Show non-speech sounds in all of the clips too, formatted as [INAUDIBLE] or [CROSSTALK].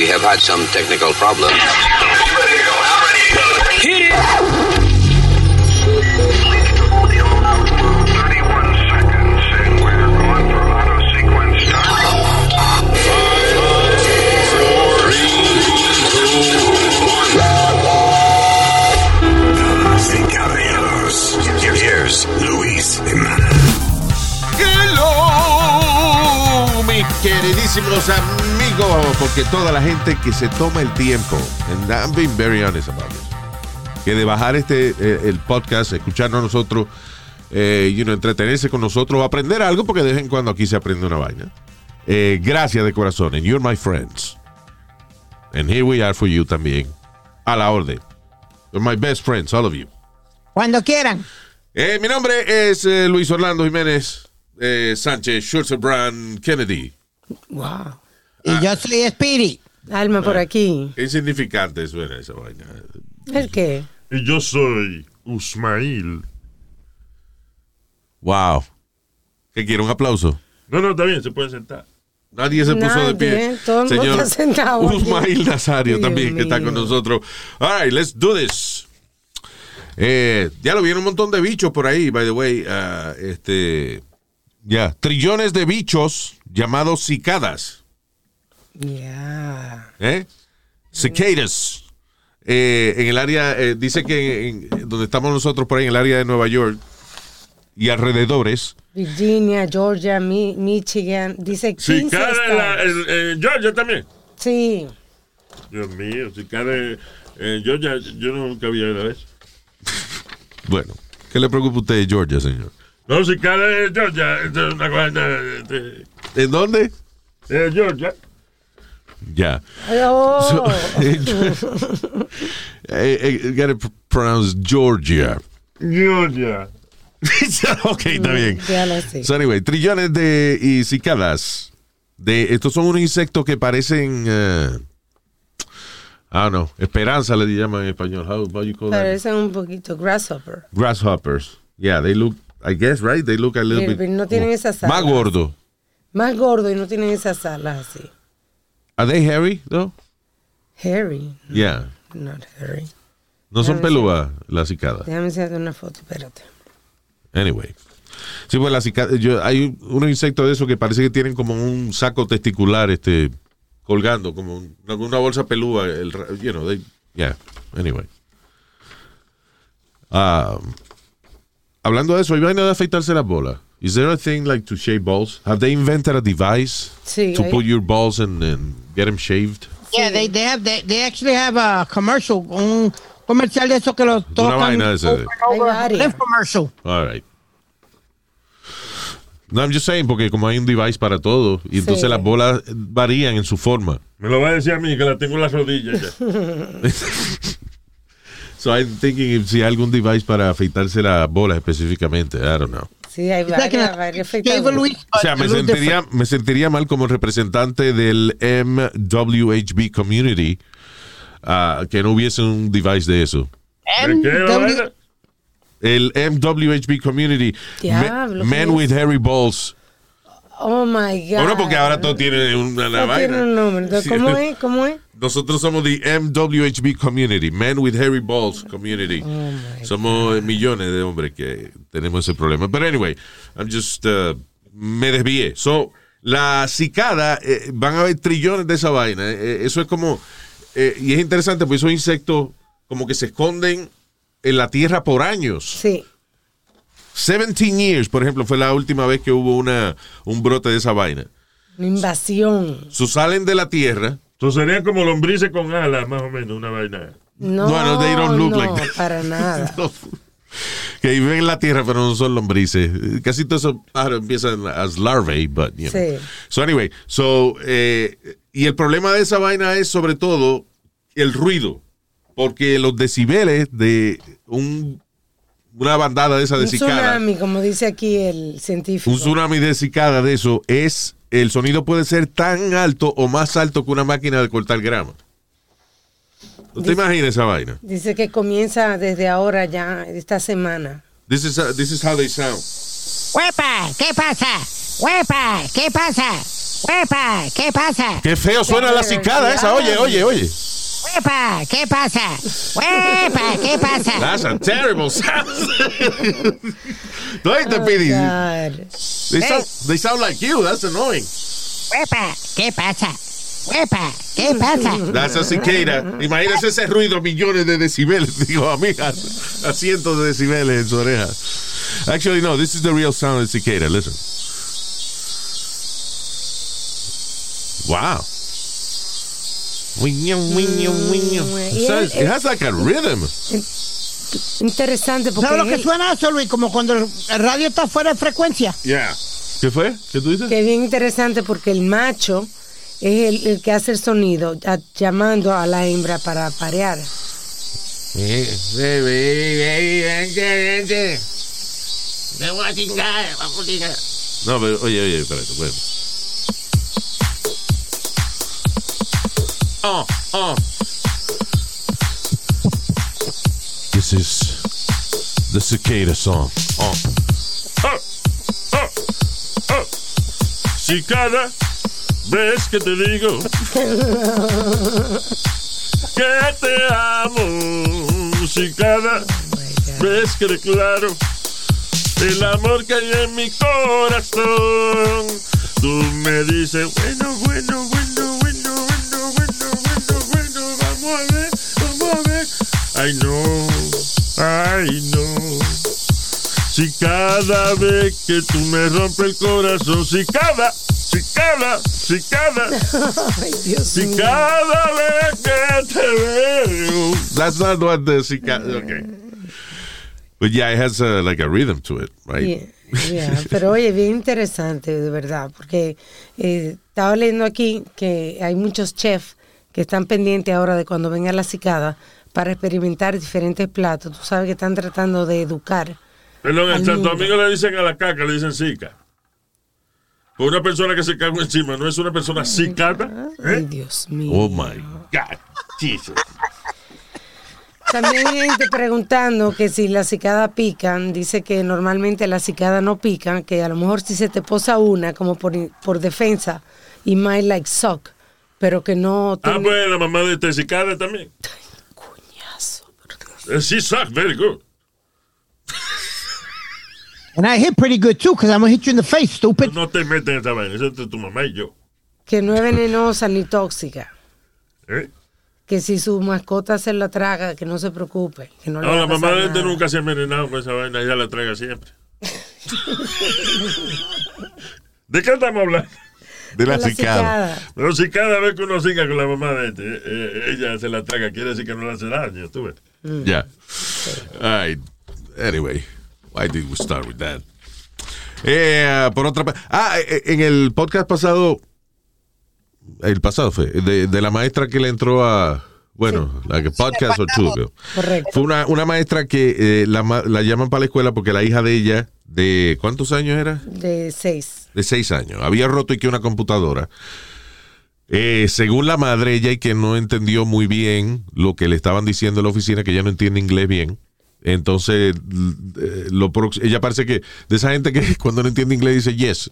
We have had some technical problems. Hit it! Damas y caballeros, here's Luis Jimenez. Hello, mis queridísimos amigos, porque toda la gente que se toma el tiempo, and I'm being very honest about this, que de bajar este eh, el podcast, escucharnos a nosotros, eh, you know, entretenerse con nosotros, aprender algo, porque de vez en cuando aquí se aprende una vaina. Eh, gracias de corazón, and you're my friends. And here we are for you también. A la orden. You're my best friends, all of you. Cuando quieran. Eh, mi nombre es eh, Luis Orlando Jiménez eh, Sánchez Schulzebrand Kennedy. Wow. Y yo soy Speedy. Alma por aquí. Qué insignificante suena esa vaina. ¿El qué? Y yo soy Usmail. Wow. ¿Qué quiere? ¿Un aplauso? No, no, está bien, se puede sentar. Nadie se puso de pie. Todo el mundo Señor está sentado. Usmail Nazario Dios también, que está con nosotros. All right, let's do this. Eh, ya lo vieron un montón de bichos por ahí, by the way. ah, este, ya, trillones de bichos llamados cicadas. Ya. ¿eh? Cicadas. Eh, en el área, eh, dice que en- en- donde estamos nosotros por ahí, en el área de Nueva York y alrededores, Virginia, Georgia, Mi- Michigan. Dice 15 Si cae la, eh, Georgia también. Sí. Dios mío, si cae eh, Georgia, yo nunca había ido a eso. bueno, ¿qué le preocupa a usted, Georgia, señor? No, si cae Georgia, esto es una de, ¿En dónde? de Georgia. Ya. Oh. [LAUGHS] Eh, eh, gotta pr- pronounce Georgia. Georgia. [LAUGHS] ok, está bien. ya lo sé. So anyway, trillones de y cicadas. De, estos son unos insectos que parecen. eh, I don't know. Esperanza le llaman en español. How, how you call that? Parecen un poquito grasshopper. Grasshoppers. Yeah, they look, I guess, right? They look a little Pero- bit. no tienen esas Más alas. gordo. Más gordo y no tienen esas alas así. Are they hairy, though? Hairy. Yeah. Not hairy. No son pelúas las cicadas. Déjame enseñarte una foto, espérate. Anyway. Sí, pues las cicadas. Yo, hay unos insectos de esos que parece que tienen como un saco testicular este, colgando, como un- una, bolsa pelúa. El, you know, they, yeah. Anyway. Um, hablando de eso, hay vaina de afeitarse las bolas. Is there a thing like to shave balls? Have they invented a device Sí, to put your balls and, and get them shaved? Yeah, they, they have they, they actually have a commercial, un comercial de eso que lo tocan. vaina esa over. Lift commercial. All right. No, I'm just saying, porque como hay un device para todo, y entonces Sí. las bolas varían en su forma. Me lo va a decir a mí que la tengo en las rodillas ya. [LAUGHS] So I'm thinking if si hay algún device para afeitarse las bolas específicamente. I don't know. Sí, hay varias, varias O sea, me sentiría, different. me sentiría mal como representante del MWHB community ah, que no hubiese un device de eso. El MWHB community, Diablo, me- Men ¿qué with Hairy Balls. Oh my God. Bueno, porque ahora todo tiene una, vaina. tiene un nombre. Entonces, Sí. ¿Cómo es? ¿Cómo es? Nosotros somos the MWHB community, Men with Hairy Balls community. somos eh, millones de hombres que tenemos ese problema. Pero anyway, I'm just, uh, me desvié. So, la cicada, eh, van a haber trillones de esa vaina. Eh, eso es como, eh, y es interesante porque esos insectos como que se esconden en la tierra por años. Sí. 17 years, por ejemplo, fue la última vez que hubo una, un brote de esa vaina. Una invasión. So, salen de la tierra. Entonces serían como lombrices con alas, más o menos, una vaina. No, Bueno, they don't look no, like that. para [LAUGHS] nada. que viven en la tierra, pero no son lombrices. Casi todos esos pájaros empiezan as larvae, but, you know. Sí. So, anyway, so, eh, y el problema de esa vaina es sobre todo el ruido, porque los decibeles de un, una bandada de esa de Un cicada, tsunami, como dice aquí el científico. un tsunami de cicada de eso, es, el sonido puede ser tan alto o más alto que una máquina de cortar grama. ¿Usted Dice- imagina esa vaina? Dice que comienza desde ahora ya, esta semana. This is, this is how they sound. ¡Huepa! ¿Qué pasa? ¡Huepa! ¿Qué pasa? ¡Huepa! ¿Qué pasa? Qué feo suena la cicada esa. Oye, oye, oye. ¡Huepa! ¿Qué pasa? ¡Huepa! ¿Qué pasa? That's a terrible sound. Te pidi. God. They sound, they sound like you. That's annoying. ¡Huepa! ¿Qué pasa? ¡Huepa! ¿Qué pasa? That's a cicada. Imagínese ese ruido, millones de decibeles. [LAUGHS] Digo, amigas, a cientos de decibeles en su oreja. Actually, no, this is the real sound of the cicada. Listen. Wow. It has like a rhythm. Interesante porque ¿Sabes lo que suena eso, Luis? Como cuando el el radio está fuera de frecuencia. Yeah. ¿Qué fue? ¿Qué tú dices? que es bien interesante porque el macho es el, el que hace el sonido a- llamando a la hembra para parear. No, pero oye, oye, espérate, bueno. Oh, oh. This is the cicada song. Oh. ¡Ah! ¡Ah! ¡Ah! Cicada, ves que te digo [LAUGHS] que te amo. Cicada, ves que declaro el amor que hay en mi corazón. Tú me dices, bueno, bueno, bueno, Ay, no, ay, no. Si cada vez que tú me rompes el corazón, si cada, si cada, si cada, [LAUGHS] Ay, Dios si mío. cada vez que te veo. That's not what the cicada. Okay. But yeah, it has uh, like a rhythm to it, right? Yeah, yeah. Pero oye, bien interesante, de verdad, porque eh, estaba leyendo aquí que hay muchos chefs que están pendientes ahora de cuando venga la cicada para experimentar diferentes platos. Tú sabes que están tratando de educar. Perdón, en Santo. Domingo le dicen a la caca, le dicen cica. Pues una persona que se caga encima no es una persona cicada. Ay, ¿eh? Dios mío. Oh my. God, Jesus. También hay gente preguntando que si las cicadas pican, dice que normalmente las cicadas no pican, que a lo mejor si se te posa una como por, por defensa, y might like suck, pero que no Ah, tiene pues la mamá de este cicada también. [LAUGHS] cuñazo. por Dios. Eh, She suck very good. And I hit pretty good too, because I'm gonna hit you in the face, stupid. No te metes en esa vaina, eso es entre tu mamá y yo. Que no es venenosa ni tóxica. ¿eh? Que si su mascota se la traga, que no se preocupe. Que no No, la mamá de este nunca se ha envenenado con esa vaina, ella la traga siempre. [LAUGHS] ¿De qué estamos hablando? De la Con la cicada. cicada. Pero si cada vez que uno siga con la mamá de este, eh, eh, ella se la traga, quiere decir que no le hace daño, tú ves. Yeah. All right. Anyway, why did we start with that? Eh, por otra parte, ah, eh, en el podcast pasado, el pasado fue, de, de la maestra que le entró a, bueno, la que podcast o two ago. Correcto. Fue una, una maestra que eh, la, la llaman para la escuela porque la hija de ella, de ¿cuántos años era? De seis. de seis años. Había roto y que una computadora. Eh, según la madre, ella y que no entendió muy bien lo que le estaban diciendo en la oficina, que ella no entiende inglés bien. Entonces, eh, lo ella parece que de esa gente que [LAUGHS] cuando no entiende inglés dice yes.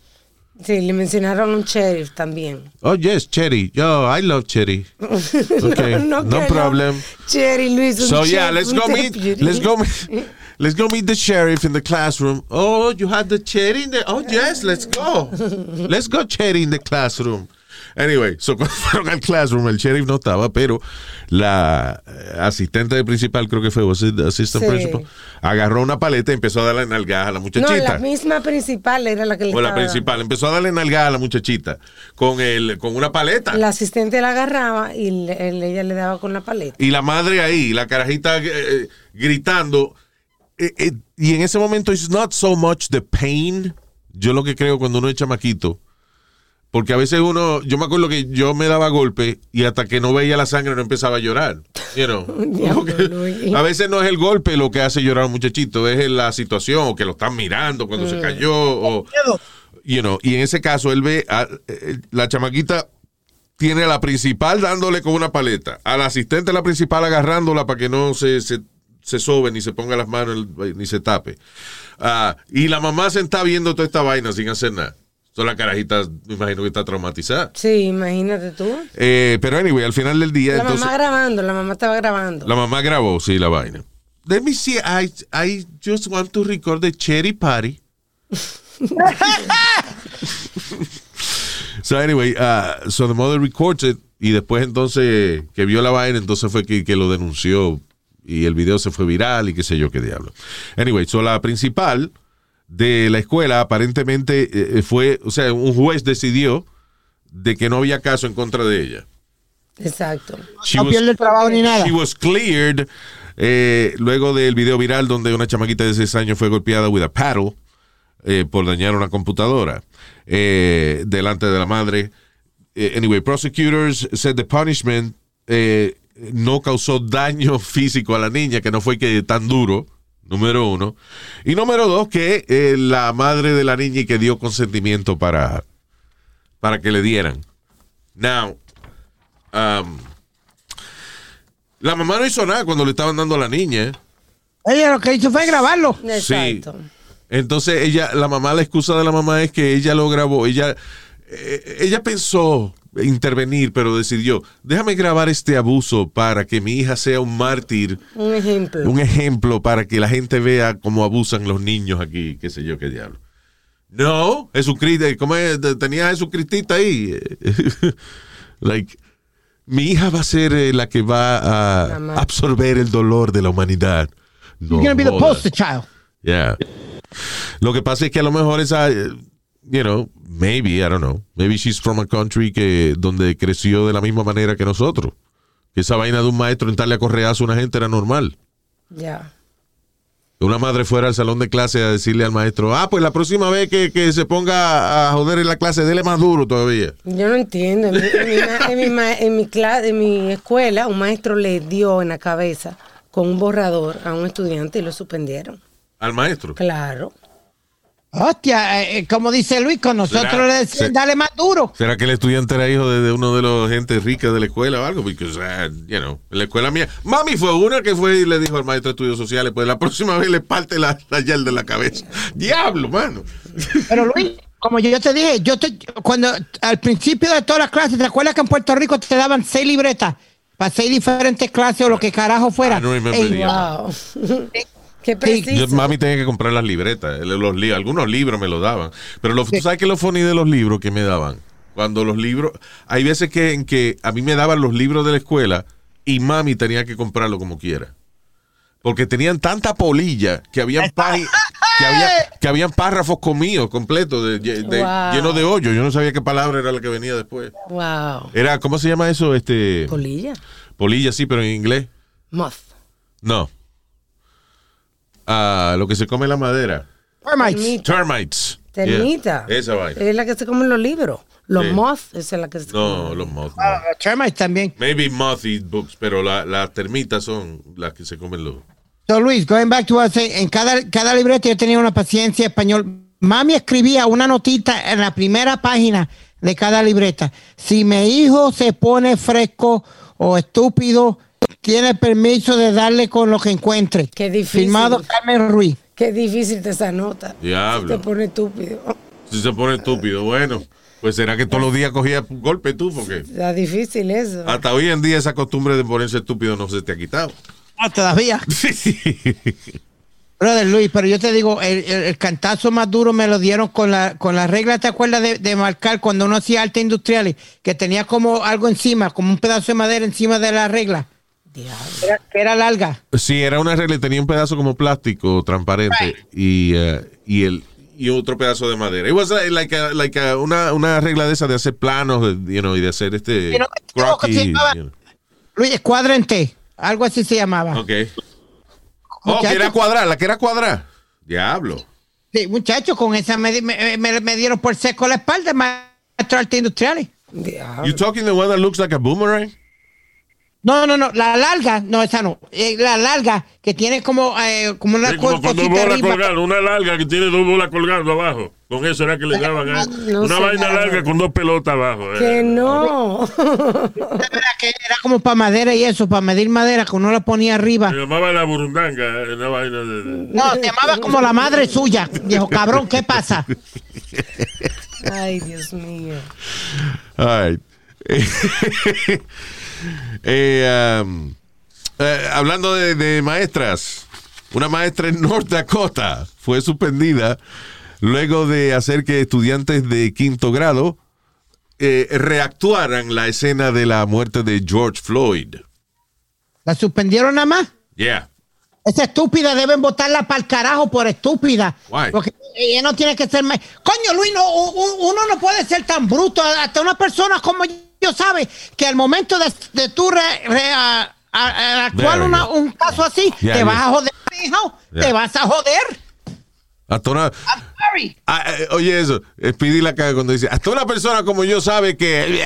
Sí, le mencionaron un sheriff también. Oh, yes, Cherry. Yo, I love Cherry. [LAUGHS] Okay, no, que problem. Cherry Luis. So yeah, let's go meet. deputy. Let's go meet. Let's go meet the sheriff in the classroom. Oh, you have the cherry in the. Oh yes, let's go. Let's go cherry in the classroom. Anyway, so [LAUGHS] cuando fueron al classroom, el sheriff no estaba, pero la eh, asistente de principal, creo que fue, assistant Sí. principal, agarró una paleta y empezó a darle nalgadas a la No, muchachita. la misma principal era la que le o la estaba- principal, empezó a darle nalgadas a la muchachita con el, con una paleta. La asistente la agarraba y le- ella le daba con la paleta. y la madre ahí, la carajita eh, eh, gritando. Eh, eh, y en ese momento, it's not so much the pain. Yo lo que creo cuando uno es chamaquito. Porque a veces uno, yo me acuerdo que yo me daba golpe y hasta que no veía la sangre no empezaba a llorar. You know? [LAUGHS] Que a veces no es el golpe lo que hace llorar a un muchachito, es la situación o que lo están mirando cuando Mm. se cayó. O, you know, y en ese caso él ve, a- eh, la chamaquita tiene a la principal dándole con una paleta, al asistente la principal agarrándola para que no se, se, se sobe ni se ponga las manos ni se tape. Ah, y la mamá sentada viendo toda esta vaina sin hacer nada. So, la carajita, me imagino que está traumatizada. Sí, imagínate tú. Eh, pero anyway, al final del día, La entonces, mamá grabando, la mamá estaba grabando. la mamá grabó, sí, la vaina. Let me see, I, I just want to record the cherry party. [LAUGHS] so anyway, uh, so the mother records it y después entonces que vio la vaina, entonces fue que, que lo denunció y el video se fue viral y qué sé yo qué diablo. Anyway, so la principal de la escuela aparentemente eh, fue, o sea, un juez decidió de que no había caso en contra de ella. Exacto. She no was- pierde el trabajo ni nada. She was cleared eh, luego del video viral donde una chamaquita de 6 años fue golpeada with a paddle eh, por dañar una computadora eh, delante de la madre. Eh, anyway, prosecutors said the punishment eh, no causó daño [LAUGHS] físico a la niña, que no fue que tan duro, número uno. Y número dos, que eh, la madre de la niña y que dio consentimiento para, para que le dieran. Now, um, la mamá no hizo nada cuando le estaban dando a la niña. Ella lo que hizo fue grabarlo. Exacto. Entonces ella, la mamá, la excusa de la mamá es que ella lo grabó. Ella, eh, ella pensó intervenir, pero decidió, déjame grabar este abuso para que mi hija sea un mártir, Un ejemplo. un ejemplo para que la gente vea cómo abusan los niños aquí, qué sé yo, qué diablo. No, Jesucristo, ¿cómo es? Tenía a Jesucristita ahí. [LAUGHS] like, mi hija va a ser eh, la que va a absorber el dolor de la humanidad. No You're gonna be the poster child. Yeah. Lo que pasa es que a lo mejor esa, eh, you know, maybe, I don't know, maybe she's from a country que donde creció de la misma manera que nosotros. Que esa vaina de un maestro entrarle a correazo a una gente era normal. Ya. Que una madre fuera al salón de clase a decirle al maestro, ah, pues la próxima vez que, que se ponga a joder en la clase, dele más duro todavía. Yo no entiendo. En mi, en mi en mi ma- en mi cla- en mi escuela, un maestro le dio en la cabeza con un borrador a un estudiante y lo suspendieron. Al maestro. Claro. Hostia, eh, eh, como dice Luis, con nosotros Será- le decían, se- dale más duro. ¿Será que el estudiante era hijo de, de uno de los gente rica de la escuela o algo? Porque, o sea, you know, en la escuela mía. Mami fue una que fue y le dijo al maestro de estudios sociales, pues la próxima vez le parte la, la de la cabeza. [LAUGHS] Diablo, mano. Pero Luis, como yo te dije, yo te, cuando al principio de todas las clases, ¿te acuerdas que en Puerto Rico te daban seis libretas para seis diferentes clases o lo que carajo fuera? I don't remember Ey, the- Wow. Qué Yo, mami tenía que comprar las libretas. Los, li- algunos libros me los daban. Pero lo, tú sabes que lo funny de los libros que me daban. Cuando los libros. Hay veces que en que a mí me daban los libros de la escuela y mami tenía que comprarlo como quiera. Porque tenían tanta polilla que habían [LAUGHS] que, había, que habían párrafos comidos completos, de, de- Wow. llenos de hoyo. Yo no sabía qué palabra era la que venía después. Wow. Era, ¿cómo se llama eso? Este Polilla. polilla, sí, pero en inglés. Moth. No. Ah, lo que se come la madera. termites. Termita. Termites. Termita. Yeah, esa vaina. Es la que se come en los libros. Los Sí. moth, esa es la que se No, come. los moths. no. Ah, termites también. Maybe moth eat books, pero la- las termitas son las que se comen los. So Luis, going back to what I say, en cada, cada libreta yo tenía una paciencia español. Mami escribía una notita en la primera página de cada libreta. Si mi hijo se pone fresco o estúpido, tiene permiso de darle con lo que encuentre. Qué difícil. Firmado Carmen Ruiz. Qué difícil te esa nota. Diablo. Te pone estúpido. Si se pone estúpido, bueno, pues será que todos los días cogía golpe tú, porque Está difícil eso. hasta hoy en día esa costumbre de ponerse estúpido no se te ha quitado. Ah, todavía. [LAUGHS] Brother Luis, pero yo te digo, el, el- el cantazo más duro me lo dieron con la, con la regla, ¿te acuerdas de, de marcar cuando uno hacía arte industriales? Que tenía como algo encima, como un pedazo de madera encima de la regla. Era, que era larga. Sí, era una regla, tenía un pedazo como plástico transparente y, eh, y el y otro pedazo de madera. It was like, a- like a- una, una regla de esa de hacer planos, de- you know, y de hacer este Pero, ¿cómo que se croquis, llamaba? you know. Luis, T, algo así se llamaba. Ok. Oh, que era cuadrada, la que era cuadrada. Diablo. Sí, muchachos, con esa me, me, me- me dieron por seco la espalda, maestro de arte industriales. Diablo. You talking the one that looks like a boomerang? No, no, no, la larga, no, esa no. Eh, la larga, que tiene como, eh, como una Sí, como co- con dos cosita bolas arriba. colgando, una larga que tiene dos bolas colgando abajo. Con eso era que le daban. No Una vaina nada. larga con dos pelotas abajo. eh. Que no. Era que era como para madera y eso, para medir madera, que uno la ponía arriba. Se llamaba la burundanga, eh, una vaina de... de- No, te llamaba como la madre suya. Viejo cabrón, ¿qué pasa? Ay, Dios mío. Right. [LAUGHS] Eh, um, eh, hablando de, de maestras, una maestra en North Dakota fue suspendida luego de hacer que estudiantes de quinto grado eh, reactuaran la escena de la muerte de George Floyd. ¿La suspendieron nada más? Yeah. Esa estúpida deben votarla para el carajo por estúpida. Why? Porque ella no tiene que ser. ma- Coño, Luis, no, uno no puede ser tan bruto. Hasta una persona como yo sabe que al momento de, de tú re- re- a- a- a actuar una- un caso así, Yeah, te yeah. vas a joder, hijo. Yeah. Te vas a joder. Hasta una- I'm sorry. Ah, eh, oye eso, Speedy la caga cuando dice, hasta una persona como yo sabe que...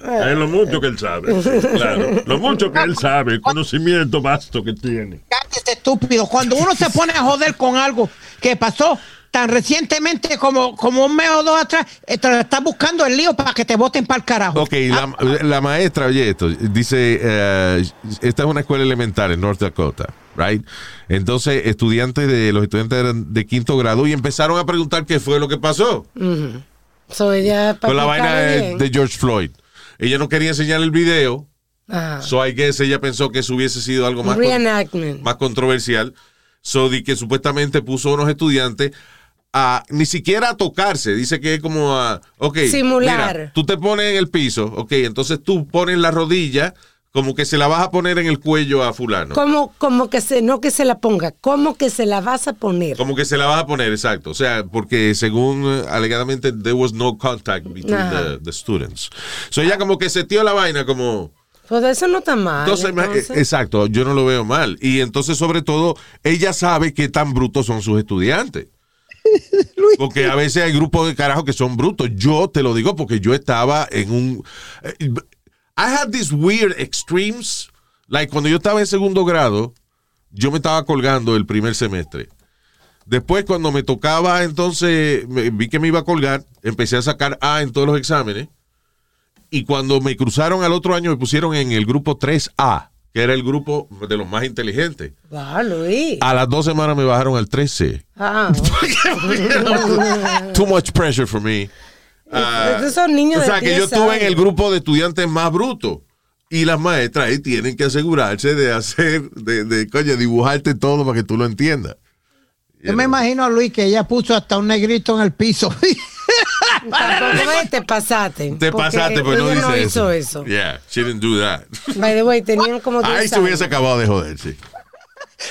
Es lo mucho que él sabe. Claro. Lo mucho que él sabe, el conocimiento vasto que tiene. Cállate, estúpido. Cuando uno se pone a joder con algo que pasó tan recientemente como, como un mes o dos atrás, eh, estás buscando el lío para que te voten para el carajo. Ok, la, la maestra, oye esto, dice, eh, esta es una escuela elemental en North Dakota, right? Entonces, estudiantes de, los estudiantes eran de quinto grado y empezaron a preguntar qué fue lo que pasó So ella con la vaina de, George Floyd. Ella no quería enseñar el video, Ajá. so I guess ella pensó que eso hubiese sido algo más, con- Reenactment. más controversial. So, di que supuestamente puso a unos estudiantes a ni siquiera a tocarse. Dice que es como a, ok, Simular. mira, tú te pones en el piso, ok, entonces tú pones la rodilla como que se la vas a poner en el cuello a fulano. Como, como que se, no que se la ponga, como que se la vas a poner. Como que se la vas a poner, exacto. O sea, porque según eh, alegadamente there was no contact between the, the students. So ella como que setió la vaina como... Pues eso no está mal. Entonces, ima- entonces. exacto, yo no lo veo mal. Y entonces, sobre todo, ella sabe qué tan brutos son sus estudiantes. [LAUGHS] Porque a veces hay grupos de carajo que son brutos. Yo te lo digo porque yo estaba en un. eh, I had these weird extremes. Like cuando yo estaba en segundo grado, yo me estaba colgando el primer semestre. Después, cuando me tocaba, entonces me- vi que me iba a colgar, empecé a sacar A en todos los exámenes. Y cuando me cruzaron al otro año, me pusieron en el grupo 3A, que era el grupo de los más inteligentes. Va, Luis. A las dos semanas me bajaron al 3C. Ah, [LAUGHS] Too much pressure for me. Ah, Estos son niños o de sea, que 10 yo estuve en el grupo de estudiantes más brutos. Y las maestras ahí tienen que asegurarse de hacer, de, de coño, dibujarte todo para que tú lo entiendas. Yo me imagino a Luis que ella puso hasta un negrito en el piso. [LAUGHS] Tampoco me- te pasaste. Te pasaste, pero no dice no eso. hizo eso. Yeah, she didn't do that. By the way, tenían como 10 [LAUGHS] Ahí se hubiese acabado de joder, sí.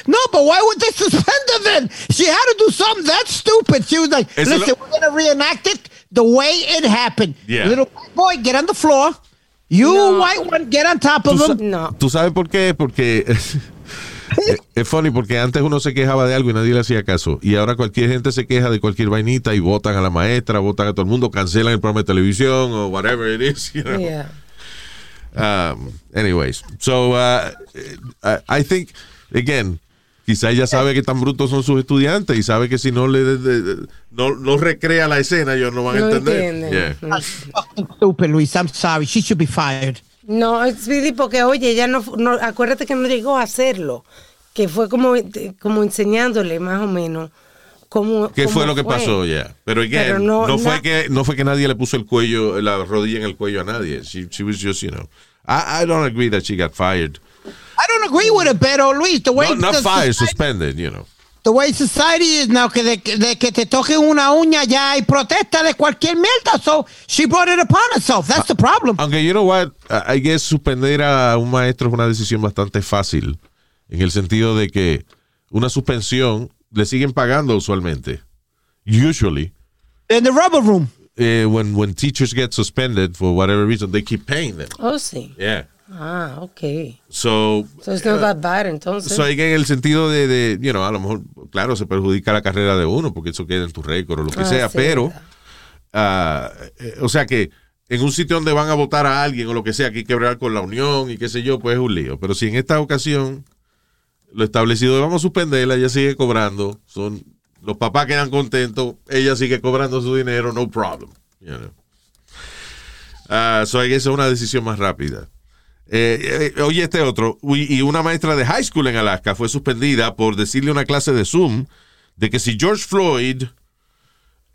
no, but why would they suspend her then? She had to do something that stupid. She was like, Eso listen, lo- we're going to reenact it the way it happened. Yeah. Little white boy, get on the floor. You No. white one, get on top of him. No. ¿Tú sabes por qué? Porque es- es funny, porque antes uno se quejaba de algo y nadie le hacía caso. Y ahora cualquier gente se queja de cualquier vainita y votan a la maestra, votan a todo el mundo, cancelan el programa de televisión o whatever it is. You know? Yeah. Um, anyways, so uh, I- I think, again, quizá ella sabe que tan brutos son sus estudiantes y sabe que si no le de- de- no, no recrea la escena, ellos no van a No entender. entienden. Yeah. That's fucking stupid, Luis. I'm sorry. She should be fired. No, Speedy, porque oye, ella no, fu- no, acuérdate que no llegó a hacerlo, que fue como, como enseñándole más o menos cómo. ¿Qué cómo fue lo que pasó ya? Pero, again, Pero no, no- fue que no fue que nadie le puso el cuello, la rodilla en el cuello a nadie. She, she was just, you know. I, I don't agree that she got fired. I don't agree with it, pero Luis, the way No, not fired, suspended, you know. The way society is now, que de, de que te toquen una uña ya hay protesta de cualquier mierda. So she brought it upon herself. That's the problem. Aunque, you know what, I I guess suspender a un maestro es una decisión bastante fácil. En el sentido de que una suspensión le siguen pagando usualmente. Usually. In the rubber room. eh, when, when teachers get suspended for whatever reason, they keep paying them. Oh, sí. Yeah. Ah, ok. So, So it's not that bad, entonces. So, en el sentido de, de, you know, a lo mejor, claro, se perjudica la carrera de uno porque eso queda en tu récord o lo que Ah, sea, sí, pero, eh, o sea que en un sitio donde van a votar a alguien o lo que sea, que hay que hablar con la unión y qué sé yo, pues es un lío. Pero si en esta ocasión lo establecido vamos a suspenderla, ella sigue cobrando, son los papás quedan contentos, ella sigue cobrando su dinero, no problem. You know. Ah, so es una decisión más rápida. Eh, eh, oye, este otro. Y una maestra de high school en Alaska fue suspendida por decirle a una clase de Zoom de que si George Floyd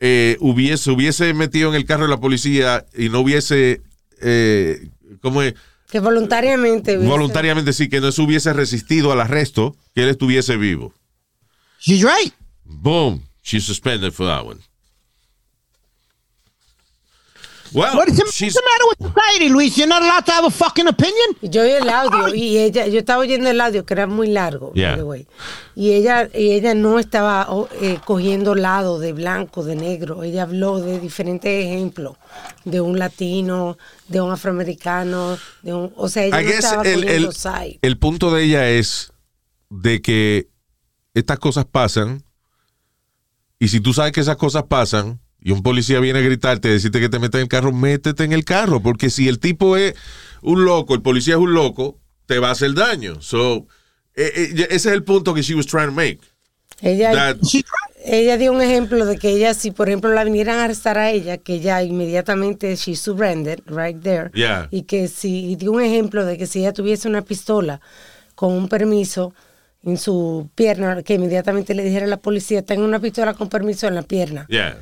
eh, hubiese, hubiese metido en el carro de la policía y no hubiese, eh, ¿cómo es? Que voluntariamente. Voluntariamente sí, que no se hubiese resistido al arresto, que él estuviese vivo. She's right. Boom. She's suspended for that one. Well, What is the, what's she's, the matter with society, Luis? You're not allowed to have a fucking opinion? Yo oí el audio y ella, yo estaba oyendo el audio que era muy largo, by Yeah. the way. Y ella, y ella no estaba oh, eh, cogiendo lado de blanco, de negro. Ella habló de diferentes ejemplos, de un latino, de un afroamericano, de un, o sea, ella I no guess estaba el, cogiendo el- side. el punto de ella es de que estas cosas pasan y si tú sabes que esas cosas pasan y un policía viene a gritarte, decirte que te metes en el carro, métete en el carro, porque si el tipo es un loco, el policía es un loco, te va a hacer daño. So, eh, eh, ese es el punto que she was trying to make. Ella, That- ella dio un ejemplo de que ella, si por ejemplo la vinieran a arrestar a ella, que ella inmediatamente she surrendered right there. Yeah. Y que si, y dio un ejemplo de que si ella tuviese una pistola con un permiso en su pierna, que inmediatamente le dijera a la policía, tengo una pistola con permiso en la pierna. Yeah.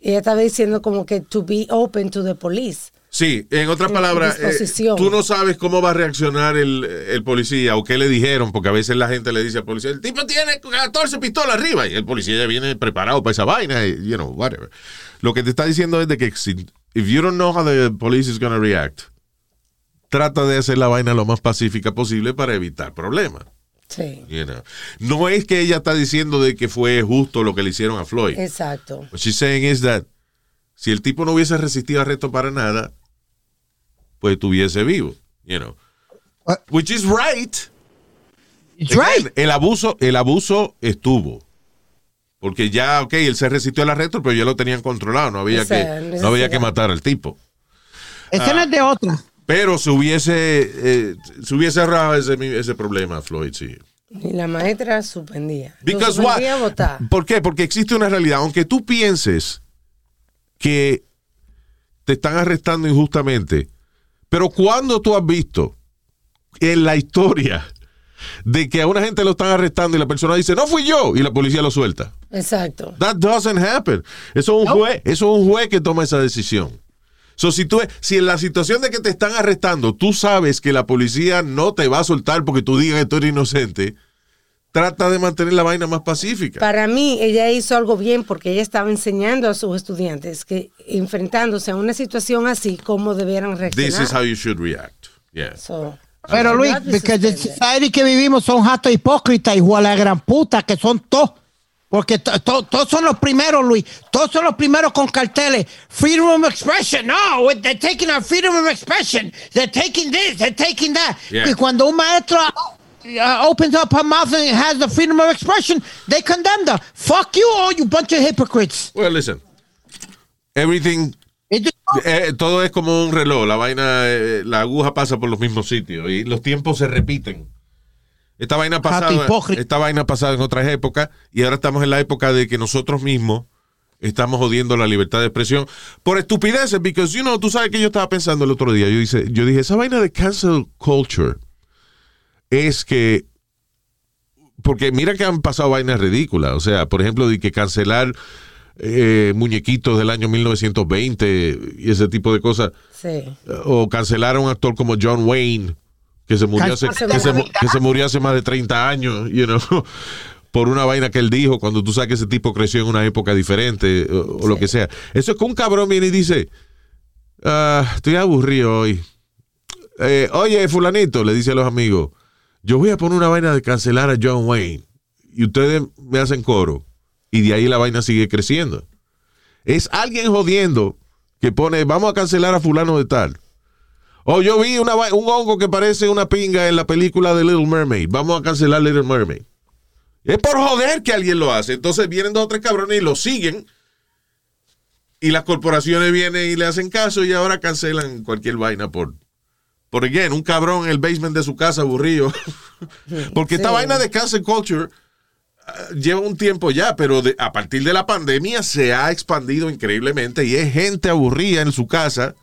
Ella estaba diciendo como que to be open to the police. Sí, en otras palabras, eh, tú no sabes cómo va a reaccionar el, el policía o qué le dijeron, porque a veces la gente le dice al policía, el tipo tiene 14 pistolas arriba y el policía ya viene preparado para esa vaina, y, you know, whatever. Lo que te está diciendo es de que si, if you don't know how the police is going to react, trata de hacer la vaina lo más pacífica posible para evitar problemas. Sí, you know. No es que ella está diciendo de que fue justo lo que le hicieron a Floyd. exacto. What she's saying is that si el tipo no hubiese resistido arresto para nada, pues estuviese vivo, you know. What? Which is right. It's right. Again, El abuso, el abuso estuvo. Porque ya, ok, él se resistió al arresto, pero ya lo tenían controlado. No había, que, no había que matar al tipo. Esa no es de otra. Pero se hubiese, eh, se hubiese ahorrado ese, ese problema, Floyd, sí. Y la maestra suspendía. Because what? suspendía a votar. ¿Por qué? Porque existe una realidad. Aunque tú pienses que te están arrestando injustamente, pero cuando tú has visto en la historia de que a una gente lo están arrestando y la persona dice, no fui yo, y la policía lo suelta. Exacto. That doesn't happen. Eso es un juez, eso es un juez que toma esa decisión. So, si, tú, si en la situación de que te están arrestando, tú sabes que la policía no te va a soltar porque tú digas que tú eres inocente, trata de mantener la vaina más pacífica. Para mí, ella hizo algo bien porque ella estaba enseñando a sus estudiantes que enfrentándose a una situación así, cómo debieran reaccionar. This is how you should react. Yeah. So, Pero Luis, porque suspended. society que vivimos son jatos hipócritas, hijo de la gran puta, que son todos. Porque to- to- todos son los primeros, Luis. Todos son los primeros con carteles. Freedom of expression. No, they're taking our freedom of expression. They're taking this, they're taking that. Yeah. Y cuando un maestro uh, opens up her mouth and has the freedom of expression, they condemn her. Fuck you all, you bunch of hypocrites. Well, listen. Everything just- Eh, todo es como un reloj, la vaina, eh, la aguja pasa por los mismos sitios y los tiempos se repiten. Esta vaina pasada, esta vaina pasada en otras épocas y ahora estamos en la época de que nosotros mismos estamos jodiendo la libertad de expresión por estupideces, because you know, tú sabes que yo estaba pensando el otro día, yo dice, yo dije, esa vaina de cancel culture es que porque mira que han pasado vainas ridículas, o sea, por ejemplo, de que cancelar eh, muñequitos del año 1920 y ese tipo de cosas sí. o cancelar a un actor como John Wayne que se murió hace, que se, que se murió hace más de 30 años, you know, [LAUGHS] por una vaina que él dijo cuando tú sabes que ese tipo creció en una época diferente o, o lo que sea. Eso es que un cabrón viene y dice, "Ah, estoy aburrido hoy. Eh, Oye, fulanito, le dice a los amigos, yo voy a poner una vaina de cancelar a John Wayne y ustedes me hacen coro y de ahí la vaina sigue creciendo. Es alguien jodiendo que pone, vamos a cancelar a fulano de tal. O yo vi una, un hongo que parece una pinga en la película de Little Mermaid. Vamos a cancelar Little Mermaid. Es por joder que alguien lo hace. Entonces vienen dos o tres cabrones y lo siguen. Y las corporaciones vienen y le hacen caso y ahora cancelan cualquier vaina por... Por again, un cabrón en el basement de su casa aburrido. [LAUGHS] Porque esta Sí. vaina de cancel culture ah, lleva un tiempo ya, pero de- a partir de la pandemia se ha expandido increíblemente y es gente aburrida en su casa.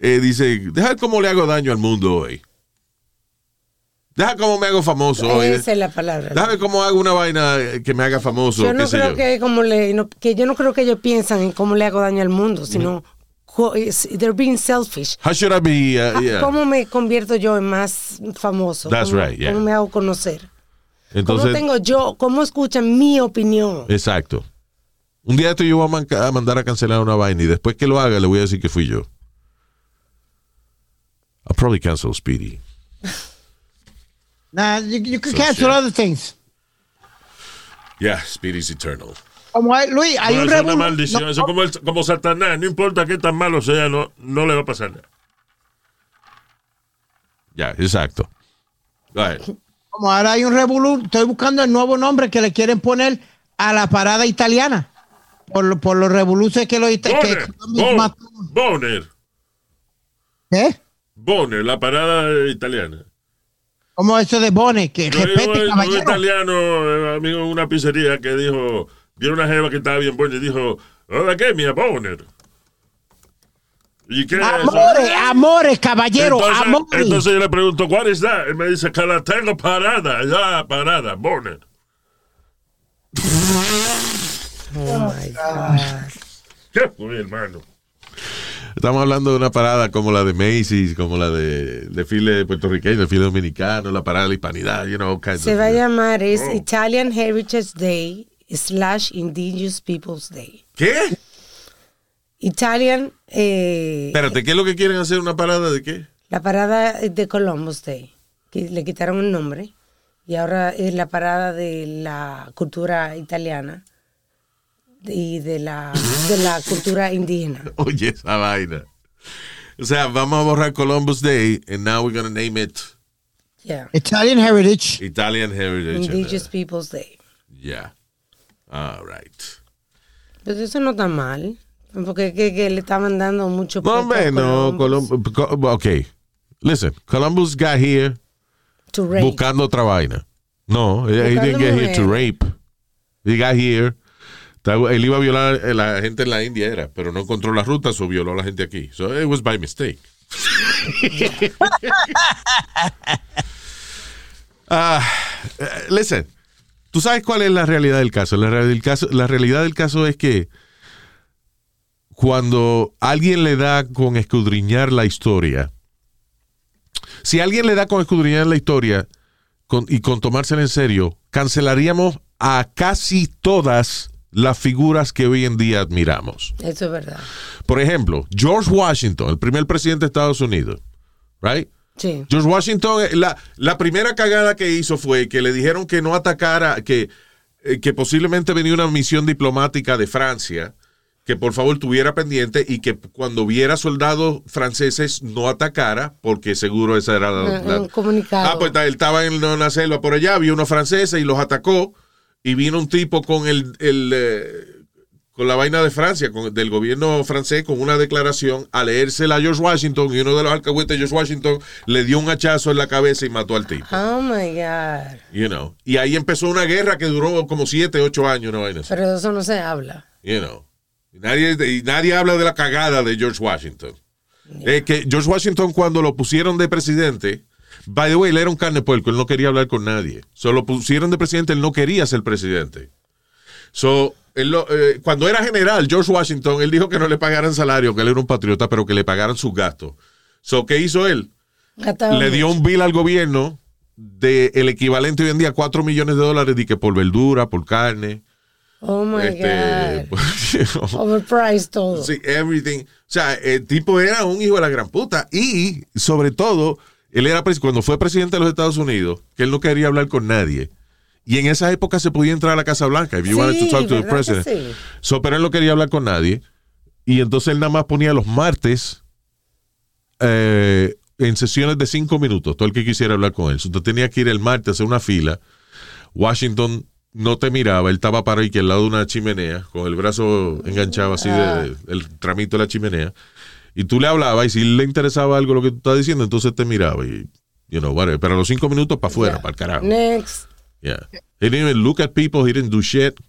Eh, dice, deja cómo le hago daño al mundo hoy. Deja cómo me hago famoso. oye. Esa es la palabra. Déjame cómo hago una vaina que me haga famoso. yo no qué creo yo. que como le no- que yo no creo que ellos piensan en cómo le hago daño al mundo, sino they're being selfish. How should I be? uh, yeah. Ah, ¿Cómo me convierto yo en más famoso? That's ¿Cómo, right, yeah. ¿Cómo me hago conocer? Entonces, ¿Cómo tengo yo? ¿Cómo escuchan mi opinión? exacto. Un día esto yo voy a mandar a cancelar una vaina y después que lo haga le voy a decir que fui yo. I'll probably cancel Speedy. Nah, you, you can So cancel shit. other things. Yeah, Speedy's eternal. Como hay, Luis, hay No, un es una maldición. no, eso es como, el- como Satanás. No importa qué tan malo sea, no, no le va a pasar nada. Ya, exacto. Right. como ahora hay un revolú, estoy buscando el nuevo nombre que le quieren poner a la parada italiana. Por, por los revoluces que lo ita- que Boner. Bo- Boner. ¿Eh? Boner, la parada italiana. Como eso de Bone, que Yo respete, un caballero. italiano, eh, amigo en una pizzería, que dijo, vio una jeva que estaba bien buena y dijo, ¿hola qué, mía Boner? ¿Y qué es eso? Amores, amores, caballero, entonces, amores. entonces yo le pregunto, ¿cuál es that? Él me dice que la tengo parada, ya parada, Boner. Oh my [LAUGHS] God. ¿Qué fue, hermano? Estamos hablando de una parada como la de Macy's, como la de desfile puertorriqueño, desfile dominicano, la parada de la hispanidad, you know, Se of- va a llamar es Oh. Italian Heritage Day slash Indigenous Peoples Day. ¿Qué? Italian, eh, Espérate, ¿qué es lo que quieren hacer? ¿Una parada de qué? la parada de Columbus Day, que le quitaron el nombre y ahora es la parada de la cultura italiana y de la, de la cultura indígena. [LAUGHS] Oye, esa vaina. O sea, vamos a borrar Columbus Day and now we're going to name it Yeah. Italian Heritage. Italian Heritage. and, Indigenous uh, Peoples Day. yeah. All right. Pero eso no está mal, porque que, que le estaban dando mucho No, hombre, no. Columbus Colum- Co- okay. Listen, Columbus got here to rape. buscando otra vaina. No, he he didn't get here to rape. He got here. Él iba a violar a la gente en la India, era, pero no encontró la ruta, so violó a la gente aquí. So it was by mistake. [LAUGHS] Ah, eh, listen, ¿tú sabes cuál es la realidad del caso? La, real- caso? la realidad del caso es que cuando alguien le da con escudriñar la historia, si alguien le da con escudriñar la historia y con tomársela en serio, cancelaríamos a casi todas las figuras que hoy en día admiramos. Eso es verdad. Por ejemplo, George Washington, el primer presidente de Estados Unidos, right? Sí. George Washington, eh, la, la primera cagada que hizo fue que le dijeron que no atacara, que, eh, que posiblemente venía una misión diplomática de Francia, que por favor tuviera pendiente y que cuando viera soldados franceses no atacara, porque seguro esa era la... La- comunicado. Ah, pues él estaba en una selva por allá, vio unos franceses y los atacó, y vino un tipo con el... el, eh, con la vaina de Francia, con, del gobierno francés, con una declaración, a leérsela a George Washington, y uno de los alcahuetes de George Washington le dio un hachazo en la cabeza y mató al tipo. Oh my God. You know. Y ahí empezó una guerra que duró como siete, ocho años, una vaina así. Pero de eso no se habla. You know. Y nadie, y nadie habla de la cagada de George Washington. Eh, que George Washington cuando lo pusieron de presidente, by the way, él era un carne de puerco, él no quería hablar con nadie. Solo pusieron de presidente, él no quería ser presidente. So, él lo- eh, cuando era general, George Washington, él dijo que no le pagaran salario, que él era un patriota, pero que le pagaran sus gastos. So, ¿qué hizo él? Gastaba le dio mucho. un bill al gobierno de el equivalente hoy en día a 4 millones de dólares de que por verdura, por carne. Oh my este, God. [LAUGHS] Overpriced todo. Sí, everything. O sea, el tipo era un hijo de la gran puta. Y, sobre todo, él era cuando fue presidente de los Estados Unidos, que él no quería hablar con nadie. Y en esa época se podía entrar a la Casa Blanca if you Sí, wanted to talk to the ¿verdad que president. sí? So, pero él no quería hablar con nadie. Y entonces él nada más ponía los martes eh, en sesiones de cinco minutos, todo el que quisiera hablar con él. Tú tenías que ir el martes a hacer una fila. Washington no te miraba, él estaba parado aquí al lado de una chimenea, con el brazo enganchado así de, el tramito de la chimenea. Y tú le hablabas y si le interesaba algo lo que tú estabas diciendo, entonces te miraba y, you know, whatever. Pero a los cinco minutos para afuera, Yeah. para el carajo. Next. Yeah. He didn't even look at people, he didn't do shit.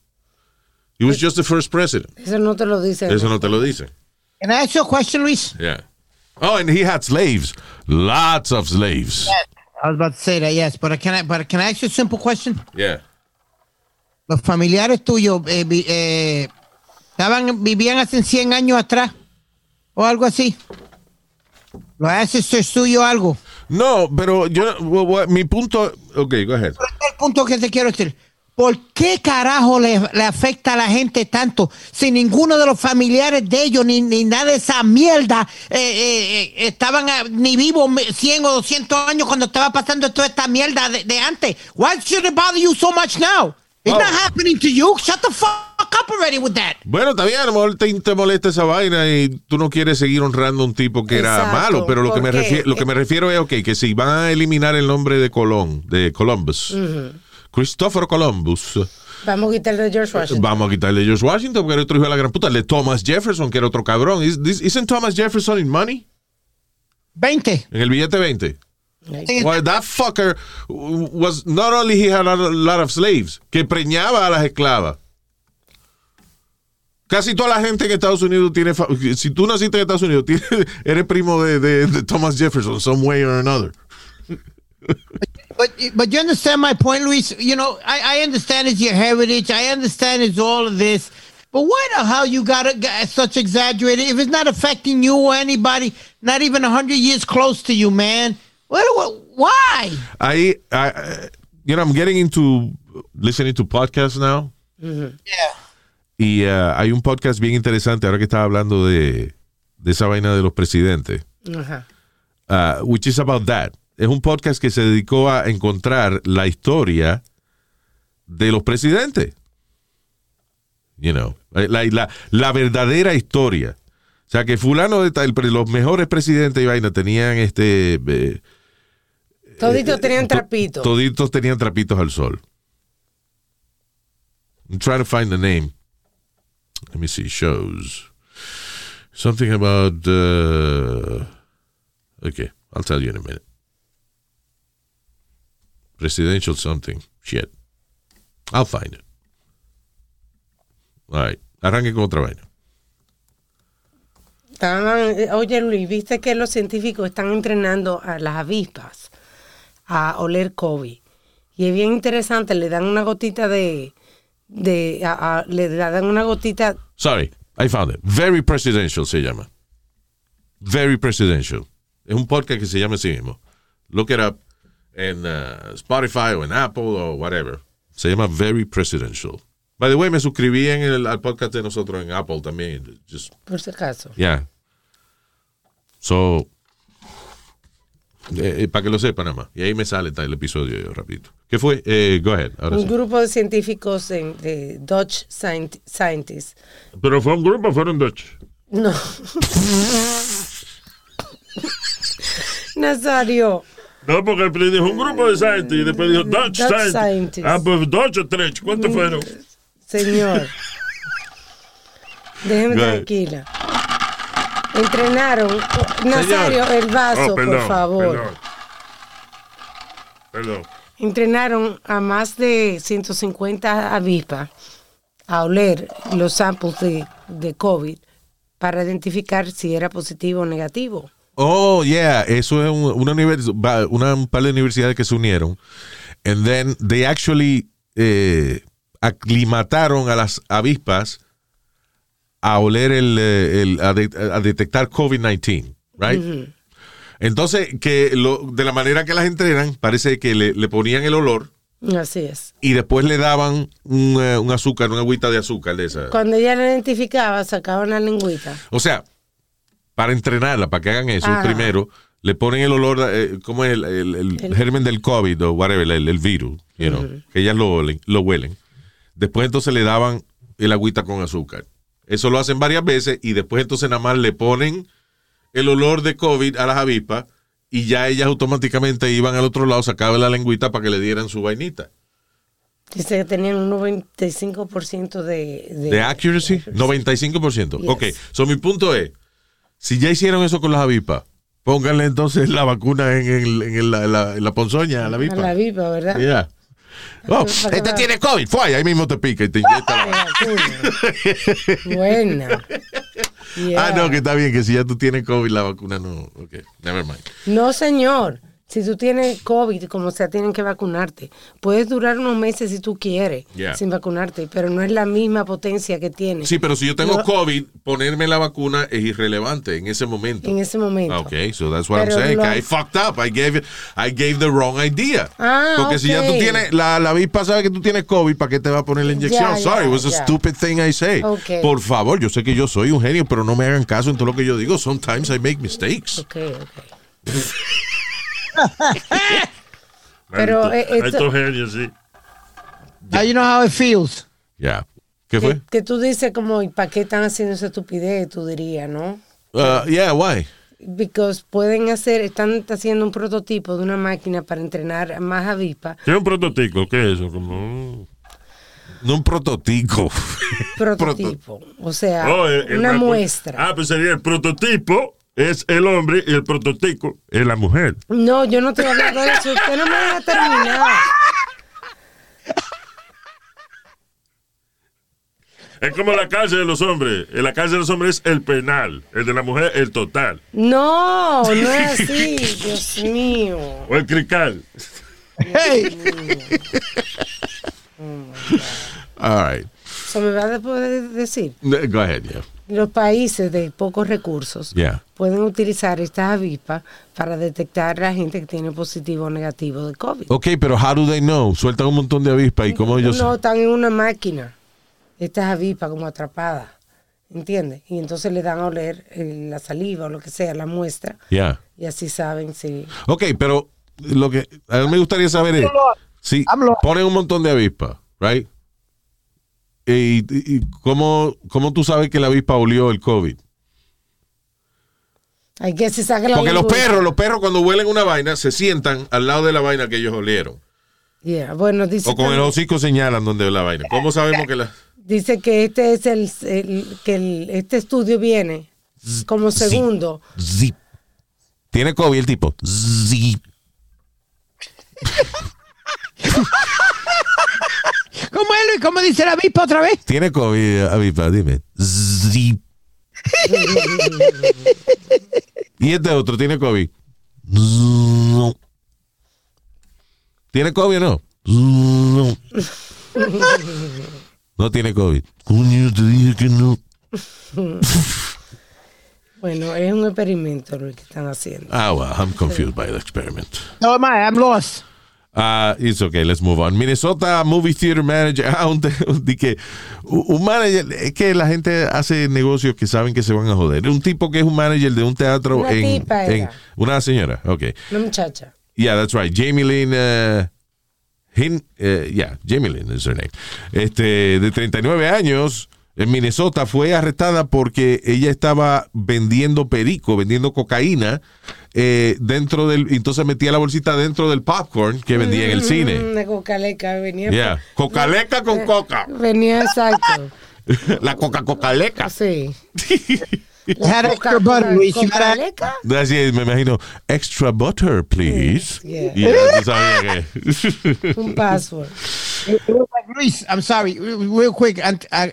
He was just the first president. Eso no te lo dice. Eso no te lo dice. Can I ask you a question, Luis? Yeah. Oh, and he had slaves. Lots of slaves. I was about to say that, yes. But can I, but can I ask you a simple question? Yeah. Los familiares tuyos eh, eh, estaban, vivían hace 100 años atrás o algo así. Los ancestors tuyos algo. No, pero yo, mi punto, ok, go ahead. el punto que te quiero decir. ¿Por qué carajo le, le afecta a la gente tanto si ninguno de los familiares de ellos ni, ni nada de esa mierda eh, eh, eh, estaban ni vivos 100 o 200 años cuando estaba pasando toda esta mierda de, de antes? Why should it bother you so much now? It's Oh. not happening to you. Shut the fuck up already with that. Bueno, está bien, a lo mejor te, te molesta esa vaina y tú no quieres seguir honrando a un tipo que era malo, pero lo que, me refiero, lo que me refiero es, ok, que si van a eliminar el nombre de Colón, de Columbus, Christopher Columbus, Vamos a quitarle de George Washington. vamos a quitarle a George Washington, porque era otro hijo de la gran puta, de Thomas Jefferson, que era otro cabrón. Is- this- Isn't Thomas Jefferson in money? 20. En el billete 20. Ahí. Well, that fucker was not only he had a lot of slaves, que preñaba a las esclavas. Casi toda la gente en Estados Unidos tiene. Si tú naciste en Estados Unidos, tienes- [LAUGHS] eres primo de, de- de Thomas Jefferson, some way or another. But but you understand my point, Luis. You know, I, I understand it's your heritage. I understand it's all of this. But why the hell you got such exaggerated? If it's not affecting you or anybody, not even a hundred years close to you, man. What, what, why? Ahí, I- you know, I'm getting into listening to podcasts now. Yeah. Y uh, hay un podcast bien interesante ahora que estaba hablando de, de esa vaina de los presidentes. Uh, which is about that. Es un podcast que se dedicó a encontrar la historia de los presidentes. You know, eh, la, la, la verdadera historia. O sea, que fulano de tal, los mejores presidentes y vaina tenían este... eh, Toditos tenían to- trapitos. Toditos tenían trapitos al sol. I'm trying to find the name. Let me see. Shows. Something about. Uh, okay, I'll tell you in a minute. Presidential something. Shit. I'll find it. All right. Arranque con otra vaina. Eh, oye Luis, viste que los científicos están entrenando a las avispas a oler COVID. Y es bien interesante, le dan una gotita de... de a- a- le dan una gotita... Sorry, I found it. Very Presidential se llama. Very Presidential. Es un podcast que se llama así mismo. Look it up en uh, Spotify o en Apple o whatever. Se llama Very Presidential. By the way, me suscribí en el, al podcast de nosotros en Apple también. Just, Por si acaso. yeah. So, eh, para que lo sepan nada más. Y ahí me sale tal el episodio yo, rapidito. ¿Qué fue? Eh, go ahead. Ahora Un sí. grupo de científicos en- de Dutch scient- Scientists. Pero fue un grupo, fueron Dutch. No. Nazario. No, porque dijo un grupo de scientists y después dijo Dutch, Dutch scientists. scientists. Ah, pues Dutch o tres. ¿Cuántos fueron? Señor. [LAUGHS] Déjeme tranquila. Entrenaron. Nazario, Señor. el vaso, Oh, perdón, por favor. Perdón. Perdón. Entrenaron a más de 150 avispas a oler los samples de, de COVID para identificar si era positivo o negativo. Oh, yeah. Eso es un, una, una un par de universidades que se unieron. And then they actually eh, aclimataron a las avispas a oler el, eh, el- a, de- a detectar COVID-19, right? Entonces, que lo, de la manera que las entrenan, parece que le, le ponían el olor Así es. y después le daban un, eh, un azúcar, una agüita de azúcar de esa. Cuando ella la identificaba, sacaban la lengüita. O sea, para entrenarla, para que hagan eso, Ajá. primero le ponen el olor, eh, ¿cómo es el, el- el El- germen del COVID o whatever, el, el virus, you know, que ellas lo, lo huelen. Después entonces le daban el agüita con azúcar. Eso lo hacen varias veces y después entonces nada más le ponen el olor de COVID a las avispas y ya ellas automáticamente iban al otro lado, sacaban la lengüita para que le dieran su vainita. Dice que tenían un 95% de, de, ¿De accuracy? 95%. Yes. Ok, so mi punto es, si ya hicieron eso con las avispas, pónganle entonces la vacuna en, el- en el- la, la- en la ponzoña a la a avispa. la avispa, ¿verdad? Yeah. Oh, este tiene COVID, fue ahí mismo te pica y te inyecta la [LAUGHS] Ay, Ah, no, que está bien, que si ya tú tienes COVID, la vacuna no. Ok, never mind. No, señor. Si tú tienes COVID, como sea, tienen que vacunarte. Puedes durar unos meses si tú quieres Yeah. sin vacunarte, pero no es la misma potencia que tiene Sí, pero si yo tengo Yo- COVID, ponerme la vacuna es irrelevante en ese momento. en ese momento. Ah, Okay, so that's what Pero I'm saying. lo- I fucked up. I gave, I gave the wrong idea. Ah, Porque si ya tú ok. tienes, la, la avispa sabe que tú tienes COVID, ¿para qué te va a poner la inyección? Ya, Sorry, it was a stupid thing I say. Ok. Por favor, yo sé que yo soy un genio, pero no me hagan caso en todo lo que yo digo. Sometimes I make mistakes. Ok, ok. [LAUGHS] [LAUGHS] Pero, eh, esto- estos genios, sí. Now you know how it feels. Yeah. ¿Qué fue? Que, que tú dices como, ¿y para qué están haciendo esa estupidez? Tú dirías, ¿no? Uh, yeah, why? Because pueden hacer, están haciendo un prototipo de una máquina para entrenar más avispas. ¿Qué es un prototipo? ¿Qué es eso? Como No un prototipo. Prototipo. [LAUGHS] o sea, Oh, el- el una muestra. Ah, pues sería el prototipo es el hombre y el prototipo es la mujer. No, yo no estoy hablando de eso. Usted no me deja terminar. Es como la cárcel de los hombres. En la cárcel de los hombres es el penal. El de la mujer, el total. No, no es [LAUGHS] así. Dios mío. O el crical. Hey, All right. Eso me va a poder decir. Go ahead, yeah. Los países de pocos recursos Yeah. pueden utilizar estas avispas para detectar a la gente que tiene positivo o negativo de COVID. Ok, pero how do they know? Sueltan un montón de avispas y cómo ellos... No, están en una máquina. Estas avispas como atrapadas. ¿Entiendes? Y entonces le dan a oler eh, la saliva o lo que sea, la muestra. Yeah. Y así saben si. Ok, pero lo que a mí me gustaría saber es si Hablo. ponen un montón de avispas, right? Y, y cómo, cómo tú sabes que la avispa olió el COVID. Hay que se saque la Porque los perros, los perros cuando huelen una vaina se sientan al lado de la vaina que ellos olieron. Yeah, Bueno, dice, O con el hocico señalan donde es la vaina. ¿Cómo sabemos que la... dice que este es el, el- que el- este estudio viene como segundo. Zip. Tiene COVID el tipo. Zip. [LAUGHS] ¿Cómo es, Luis? ¿Cómo dice la avispa otra vez? Tiene COVID, avispa, dime. Zip. [LAUGHS] y este otro tiene COVID. No. ¿Tiene COVID o no? No. No tiene COVID. Coño, te dije que no. Bueno, es un experimento lo que están haciendo. Ah, well, I'm confused by the experiment. No, am I? I'm lost. Ah, it's okay, let's move on. Minnesota Movie Theater Manager. [LAUGHS] Ah, un, que, un manager, es que la gente hace negocios que saben que se van a joder. Un tipo que es un manager de un teatro Una en, tipa en- era. Una señora, ok. Una muchacha. Yeah, that's right. Jamie Lynn uh, Hin, eh, yeah, Jamie Lynn is her name. Este, de 39 años, en Minnesota, fue arrestada porque ella estaba vendiendo perico, vendiendo cocaína eh, dentro del, entonces metía la bolsita dentro del popcorn que vendía en el cine. Una cocaleca venía. Yeah, cocaleca con coca. Venía exacto. [LAUGHS] La coca cocaleca. Sí. [LAUGHS] Had extra butter, Luis. You. Así es, me imagino, extra butter, please. Yeah. Y ya tú sabías que... [LAUGHS] Un password. Luis, I'm sorry, real quick.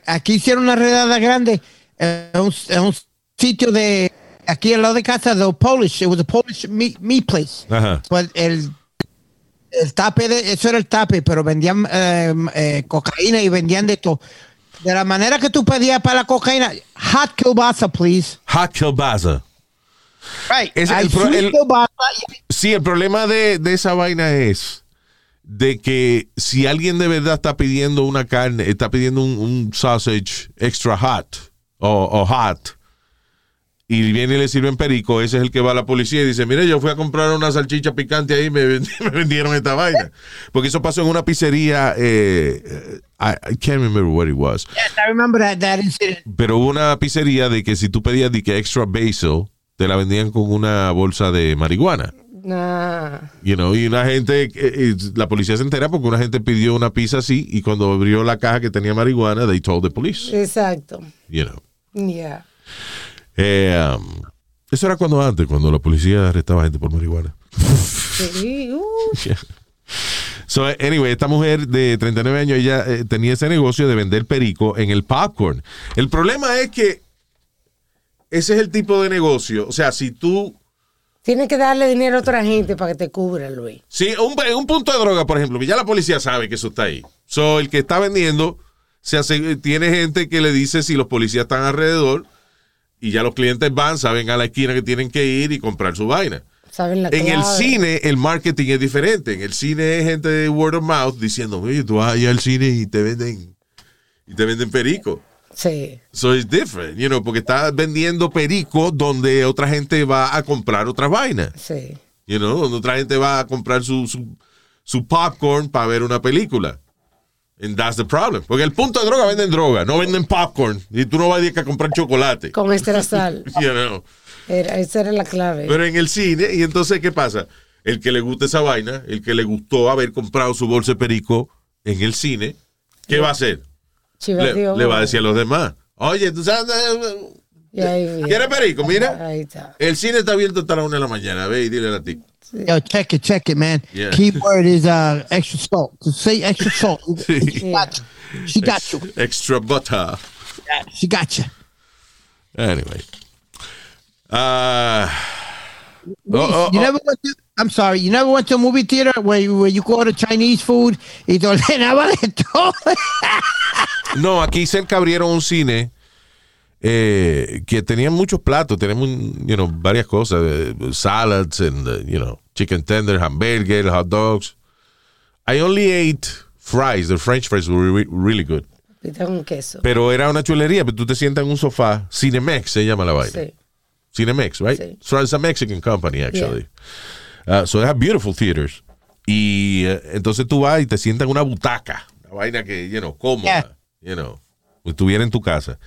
Aquí hicieron una redada grande en un, en un sitio de aquí al lado de casa de Polish. It was a Polish meat, meat place. Ajá. Pues el, el tape de eso era el tape, pero vendían eh, eh, cocaína y vendían de todo. De la manera que tú pedías para la cocaína, hot kielbasa, please. Hot kielbasa. Right. Es el pro- el- kielbasa Sí, el problema de, de esa vaina es de que si alguien de verdad está pidiendo una carne, está pidiendo un, un sausage extra hot o, o hot, y viene y le sirven perico, ese es el que va a la policía y dice, mire, yo fui a comprar una salchicha picante ahí y me, [LAUGHS] me vendieron esta vaina. Porque eso pasó en una pizzería, eh, eh, I, I can't remember what it was, Yes, I remember that, that incident. pero hubo una pizzería de que si tú pedías de que extra basil, te la vendían con una bolsa de marihuana. Nah. You know, y una gente, eh, eh, la policía se entera porque una gente pidió una pizza así y cuando abrió la caja que tenía marihuana, they told the police. Exacto. You know. Yeah. Eh, um, eso era cuando antes, cuando la policía arrestaba gente por marihuana. Sí, uh, [LAUGHS] Yeah. So, anyway, esta mujer de 39 años, ella eh, tenía ese negocio de vender perico en el popcorn. El problema es que ese es el tipo de negocio. O sea, si tú Tienes que darle dinero a otra gente para que te cubra, Luis. Sí, un, un punto de droga, por ejemplo, que ya la policía sabe que eso está ahí. So, el que está vendiendo se hace, tiene gente que le dice si los policías están alrededor y ya los clientes van, saben a la esquina que tienen que ir y comprar su vaina. ¿Saben la En el cine, el marketing es diferente. En el cine es gente de word of mouth diciendo, oye, tú vas allá al cine y te venden, y te venden perico. Sí. So it's different, you know, porque estás vendiendo perico donde otra gente va a comprar otras vainas. Sí. You know, donde otra gente va a comprar su, su, su popcorn para ver una película. And that's the problem. Porque el punto de droga venden droga, no venden popcorn. Y tú no vas a ir a comprar chocolate. Con extra sal. [LAUGHS] You know. Era- esa era la clave. Pero en el cine, y entonces, ¿qué pasa? El que le gusta esa vaina, el que le gustó haber comprado su bolsa de perico en el cine, ¿qué va a hacer? Le, va a decir a los demás, oye, ¿tú sabes? Ahí, ¿Quieres perico? Mira, Ahí está. el cine está abierto hasta la una de la mañana, ve y dile a ti. Yo, check it, check it, man. Yeah. Keyword is uh, extra salt. To say extra salt. [LAUGHS] She got you. She got you. Extra butter. She got you. Anyway. Ah. oh, oh, you oh. never went to, I'm sorry, you never went to a movie theater where you, where you go to Chinese food y te ordenaba de todo. [LAUGHS] No, aquí cerca abrieron un cine eh, que tenía muchos platos, tenemos you know, varias cosas, eh, salads and uh, you know, chicken tender, hamburger, hot dogs. I only ate fries, the French fries were re- really good. Con queso. Pero era una chulería, pero tú te sientas en un sofá, Cinemex se llama la vaina. Sí. Cinemex, right? Sí. So it's a Mexican company, actually. Uh, so they have beautiful theaters. Y eh, entonces tú vas y te sientas en una butaca, una vaina que, you know, cómoda, you know, estuviera en tu casa.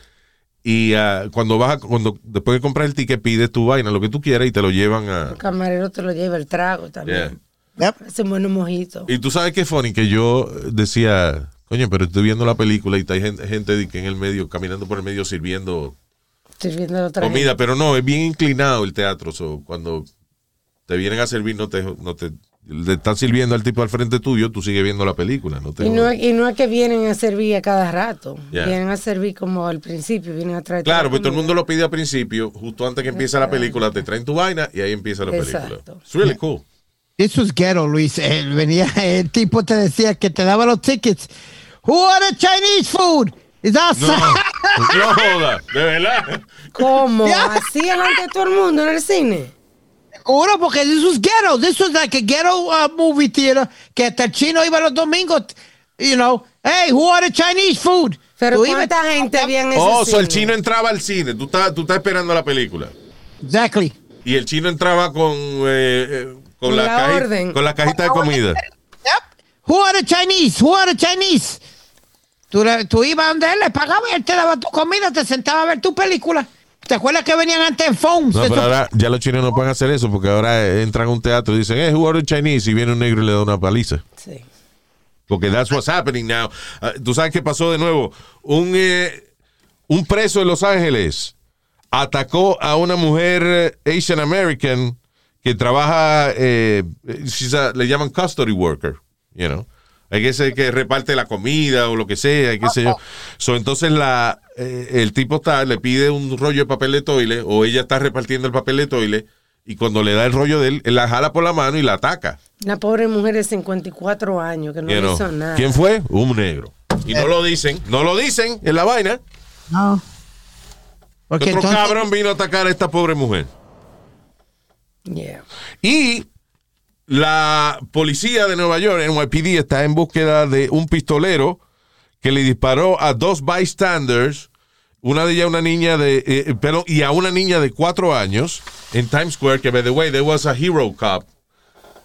Y ah, cuando vas a, cuando después de comprar el ticket pides tu vaina, lo que tú quieras y te lo llevan a... El camarero te lo lleva el trago también. Yep. Hace buenos mojitos. Y tú sabes qué funny, que yo decía, coño, pero estoy viendo la película y está gente, gente que en el medio, caminando por el medio sirviendo Sirviendo otra comida, gente. pero no, es bien inclinado el teatro. so, cuando te vienen a servir, no te, no te, le están sirviendo al tipo al frente tuyo, tú sigues viendo la película. No te Y no, es- y no es que vienen a servir a cada rato. Yeah. Vienen a servir como al principio, vienen a traer. Claro, pues todo el mundo lo pide al principio, justo antes que empieza la película, te traen tu vaina y ahí empieza la película. Exacto. It's really cool. This was ghetto, Luis. Eh, venía, [LAUGHS] el tipo te decía que te daba los tickets. Who ordered Chinese food? Is outside. [LAUGHS] No joda, de verdad. ¿Cómo? Así delante de todo el mundo en el cine. Seguro, porque this was ghetto. This was like a ghetto uh, movie theater que hasta el chino iba los domingos. You know, hey, who ordered Chinese food? Pero ¿cuánta gente había en ese Oh, so el cine? chino entraba al cine, tú estás, tú estás esperando la película. Exactly. Y el chino entraba con, eh, eh, con, Con la, la caji- orden. con la cajita de comida. Yep. Who ordered Chinese? Who ordered Chinese? Tú, tú ibas donde él, le pagaba y él te daba tu comida, te sentaba a ver tu película. ¿Te acuerdas que venían antes en phones? No, Eso- pero ahora ya los chinos no pueden hacer eso porque ahora entran a un teatro y dicen, eh, who ordered Chinese? Y viene un negro y le da una paliza. Sí. Porque that's what's happening now. Ah, Tú sabes qué pasó de nuevo. Un, eh, un preso de Los Ángeles atacó a una mujer eh, Asian American que trabaja, eh, she's a- le llaman custody worker, you know. Hay que ser que reparte la comida o lo que sea, y qué sé yo. So, entonces la, eh, el tipo está, le pide un rollo de papel de toile o ella está repartiendo el papel de toile y cuando le da el rollo de él, él la jala por la mano y la ataca. Una pobre mujer de 54 años que no You know. hizo nada. ¿Quién fue? Un negro. Y no lo dicen, no lo dicen en la vaina. No. Porque Otro entonces- cabrón vino a atacar a esta pobre mujer. Yeah. Y la policía de Nueva York, NYPD, está en búsqueda de un pistolero que le disparó a dos bystanders, una de ellas una niña de, eh, pero, y a una niña de cuatro años en Times Square, que by the way, there was a hero cop,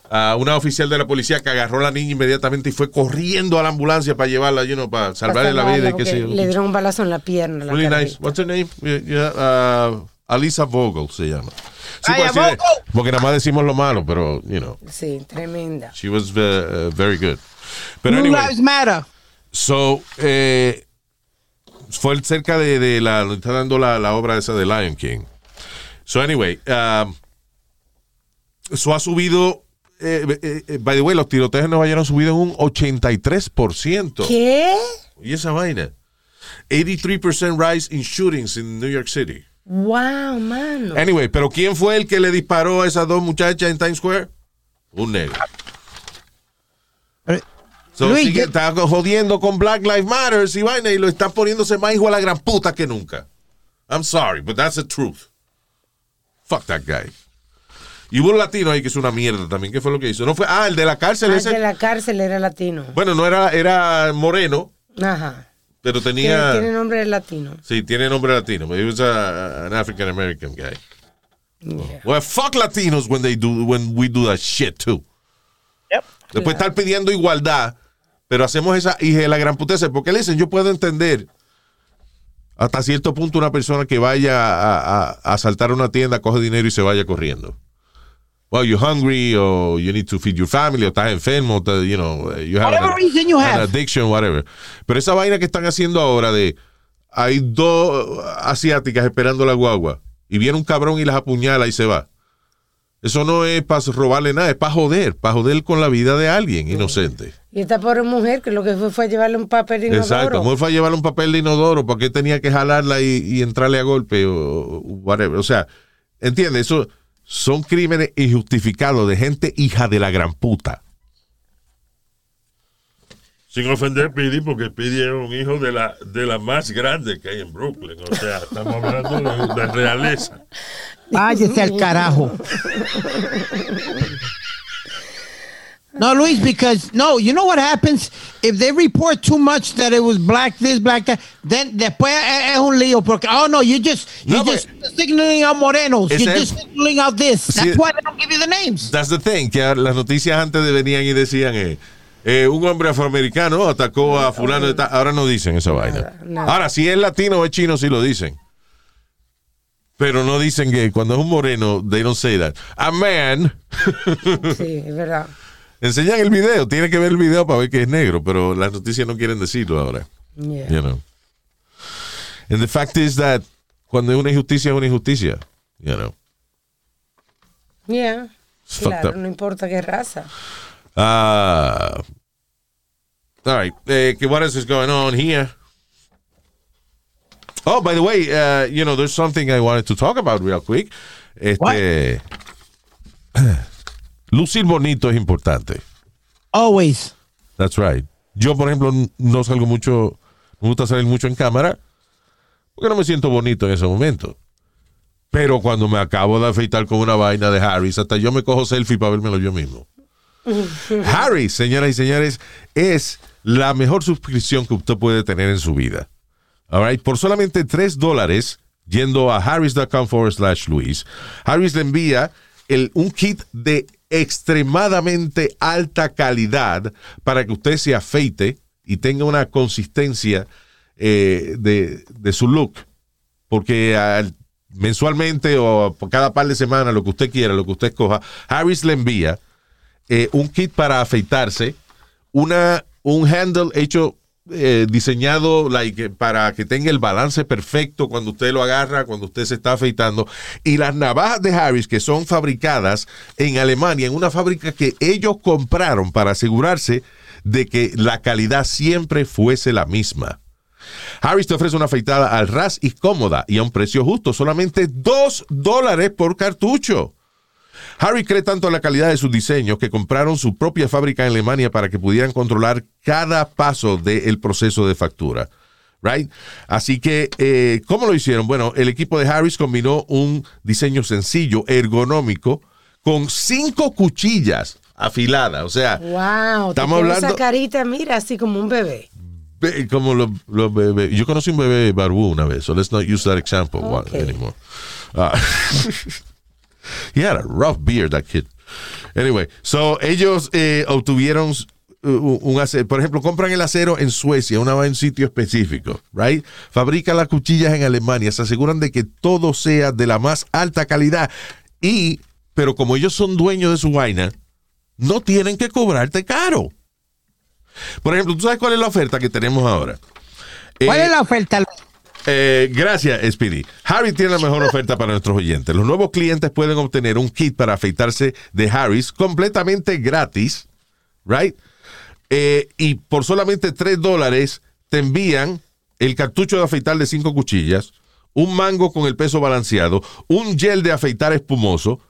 a una oficial de la policía que agarró a la niña inmediatamente y fue corriendo a la ambulancia para llevarla, you know, para salvarle la vida sé yo. Le dieron un balazo en la pierna. Really nice. What's her name? Yeah, uh, Alisa Vogel se llama. Sí, Ay, pues, así Vogel. porque nada más decimos lo malo, pero, you know, Sí, tremenda. she was uh, very good. Pero anyway, Lives Matter. so, eh, fue cerca de, de la, está dando la, la obra esa de Lion King. So, anyway, um, eso ha subido, eh, eh, eh, by the way, los tiroteos en Nueva York han subido en un 83%. ¿Qué? Y esa vaina. 83% rise in shootings in New York City. Wow, mano. Anyway, pero ¿quién fue el que le disparó a esas dos muchachas en Times Square? Un negro. So, Luis, sigue- yo- está jodiendo con Black Lives Matter y vaina y lo está poniéndose más hijo a la gran puta que nunca. I'm sorry, but that's the truth. Fuck that guy. Y hubo un latino ahí que es una mierda también. ¿Qué fue lo que hizo? No fue, ah, el de la cárcel Ah, ese. de la cárcel era latino. Bueno, no era, era moreno, Ajá. Pero tenía. tiene nombre latino. Sí, tiene nombre latino. But he was a- an African American guy. Yeah. Well, fuck Latinos when they do when we do that shit too. Yep. Después estar pidiendo igualdad, pero hacemos esa hija de la gran puteza. Porque le dicen, yo puedo entender hasta cierto punto una persona que vaya a, a- a asaltar una tienda, coge dinero y se vaya corriendo. Well, you're hungry, or you need to feed your family, o estás enfermo, o you know, you have Whatever an- reason you an have. addiction, whatever. Pero esa vaina que están haciendo ahora de hay dos asiáticas esperando la guagua y viene un cabrón y las apuñala y se va. Eso no es para robarle nada, es para joder, para joder con la vida de alguien inocente. Y esta pobre mujer que lo que fue fue llevarle un papel de inodoro. Exacto. Muy fue a llevarle un papel de inodoro, ¿por qué tenía que jalarla y, y entrarle a golpe o, o whatever? O sea, ¿entiendes? Eso son crímenes injustificados de gente hija de la gran puta. Sin ofender a Pidi, porque Pidi es un hijo de la, de la más grande que hay en Brooklyn. O sea, estamos hablando de, de realeza. Váyese al carajo. [LAUGHS] No, Luis, because no, you know what happens if they report too much that it was black this, black that, then después es un lío porque oh no, you just you No, just signaling out morenos, es- just signaling out this. Sí. That's why they don't give you the names. That's the thing, que las noticias antes venían y decían, eh, eh, un hombre afroamericano atacó a fulano de tal. Ahora no dicen esa vaina. nada. Ahora, si es latino o es chino, sí lo dicen. Pero no dicen que cuando es un moreno, they don't say that. A man. [LAUGHS] Sí, es verdad. Enseñan el video, tiene que ver el video para ver que es negro, pero las noticias no quieren decirlo ahora. Yeah. You know. And the fact is that cuando es una injusticia, es una injusticia. You know. Yeah. It's Claro, up. no importa qué raza. Uh, all right. Uh, what else is going on here? Oh, by the way, uh, you know, there's something I wanted to talk about real quick. Este, [CLEARS THROAT] lucir bonito es importante. Always. That's right. Yo, por ejemplo, no salgo mucho, me gusta salir mucho en cámara porque no me siento bonito en ese momento. Pero cuando me acabo de afeitar con una vaina de Harris, hasta yo me cojo selfie para vérmelo yo mismo. [LAUGHS] Harris, señoras y señores, es la mejor suscripción que usted puede tener en su vida. All right, Por solamente 3 dólares, yendo a harris.com forward slash Luis, Harris le envía el, un kit de extremadamente alta calidad para que usted se afeite y tenga una consistencia eh, de, su look. Porque al- mensualmente o cada par de semanas, lo que usted quiera, lo que usted escoja, Harris le envía eh, un kit para afeitarse, una, un handle hecho, eh, diseñado like, para que tenga el balance perfecto cuando usted lo agarra, cuando usted se está afeitando, y las navajas de Harris que son fabricadas en Alemania, en una fábrica que ellos compraron para asegurarse de que la calidad siempre fuese la misma. Harris te ofrece una afeitada al ras y cómoda y a un precio justo, solamente 2 dólares por cartucho. Harry cree tanto en la calidad de sus diseños que compraron su propia fábrica en Alemania para que pudieran controlar cada paso del proceso de factura. Right? Así que, eh, ¿cómo lo hicieron? Bueno, el equipo de Harris combinó un diseño sencillo, ergonómico, con cinco cuchillas afiladas. O sea, Wow. Estamos te hablando- Esa carita, mira, así como un bebé. Be- como los, bebés. Yo conocí un bebé barbú una vez, so let's not use that example Okay. anymore. Ah. [LAUGHS] he had a rough beard, that kid. Anyway, so ellos eh, obtuvieron uh, un acero, por ejemplo, compran el acero en Suecia, una va en sitio específico, right? Fabrican las cuchillas en Alemania, se aseguran de que todo sea de la más alta calidad y, pero como ellos son dueños de su vaina, no tienen que cobrarte caro. Por ejemplo, ¿tú sabes cuál es la oferta que tenemos ahora? ¿Cuál Eh, es la oferta? Eh, gracias, Speedy. Harry tiene la mejor [LAUGHS] oferta para nuestros oyentes. Los nuevos clientes pueden obtener un kit para afeitarse de Harris completamente gratis, right? Eh, y por solamente 3 dólares te envían el cartucho de afeitar de 5 cuchillas, un mango con el peso balanceado, un gel de afeitar espumoso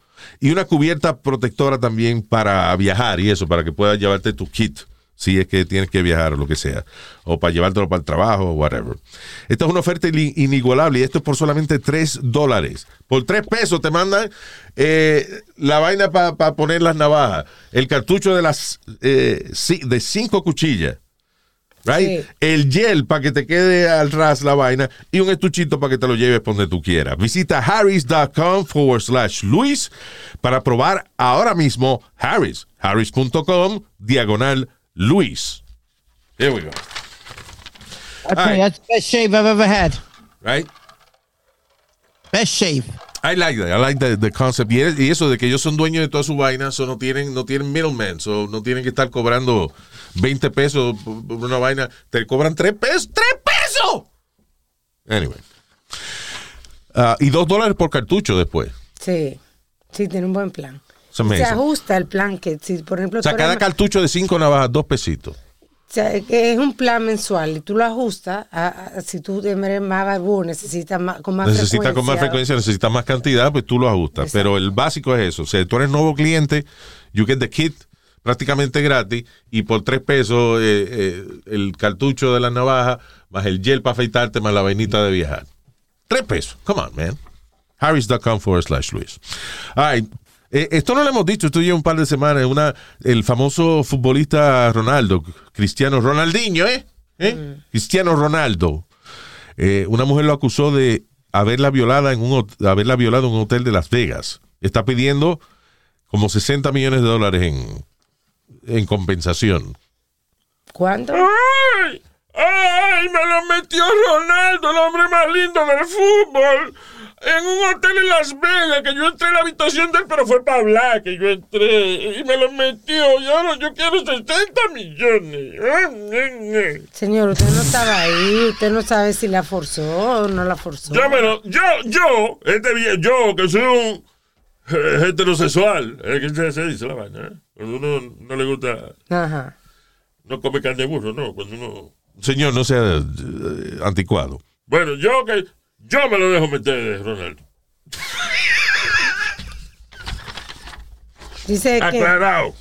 y una cubierta protectora también para viajar y eso, para que puedas llevarte tu kit si es que tienes que viajar o lo que sea, o para llevártelo para el trabajo o whatever. Esta es una oferta ini- inigualable y esto es por solamente 3 dólares. Por 3 pesos te mandan eh, la vaina para poner las navajas, el cartucho de las eh, de 5 cuchillas. Right? Sí. El gel para que te quede al ras la vaina y un estuchito para que te lo lleves por donde tú quieras. Visita harris.com forward slash Luis para probar ahora mismo Harris. Harris.com diagonal Luis. Here we go. Okay, right. that's the best shave I've ever had. Right? Best shave. I like that. I like the, the concept. Y, es- y eso de que ellos son dueños de toda su vaina, so no tienen, no tienen middlemen, so no tienen que estar cobrando 20 pesos por por una vaina. Te cobran 3 pesos. ¡3 pesos! Anyway. Ah, y 2 dólares por cartucho después. Sí, sí, tiene un buen plan. Amazing. Se ajusta el plan que, si por ejemplo, O sea, cada cartucho de 5 navajas, 2 pesitos. o sea, que es un plan mensual y tú lo ajustas a, a- si tú eres más barbú, necesitas más, con más Necesita con más frecuencia, necesita más cantidad, pues tú lo ajustas. Exacto. Pero el básico es eso. O sea, tú eres nuevo cliente, you get the kit prácticamente gratis y por tres pesos eh, eh, el cartucho de la navaja más el gel para afeitarte más la vainita de viajar. Tres pesos. Come on, man. Harris.com forward slash Luis. All right. Eh, esto no lo hemos dicho, esto lleva un par de semanas. Una, el famoso futbolista Ronaldo, Cristiano Ronaldinho, ¿eh? ¿Eh? Cristiano Ronaldo. Eh, una mujer lo acusó de haberla violada en un haberla violado en un hotel de Las Vegas. Está pidiendo como 60 millones de dólares en, en compensación. ¿Cuánto? ¡Ay! ¡Ay! Me lo metió Ronaldo, el hombre más lindo del fútbol. En un hotel en Las Vegas, que yo entré en la habitación de él, pero fue para hablar que yo entré. Y me lo metió. Y ahora yo quiero 60 millones. Señor, usted no estaba ahí, usted no sabe si la forzó o no la forzó. Yo, me lo- yo, yo, este yo, que soy un eh, heterosexual, es que se, se dice la vaina, ¿eh? Cuando uno no le gusta, Ajá. no come carne de burro, no, cuando uno... Señor, no sea eh, anticuado. Bueno, yo que, yo me lo dejo meter, Ronaldo. Dice que Aclarado.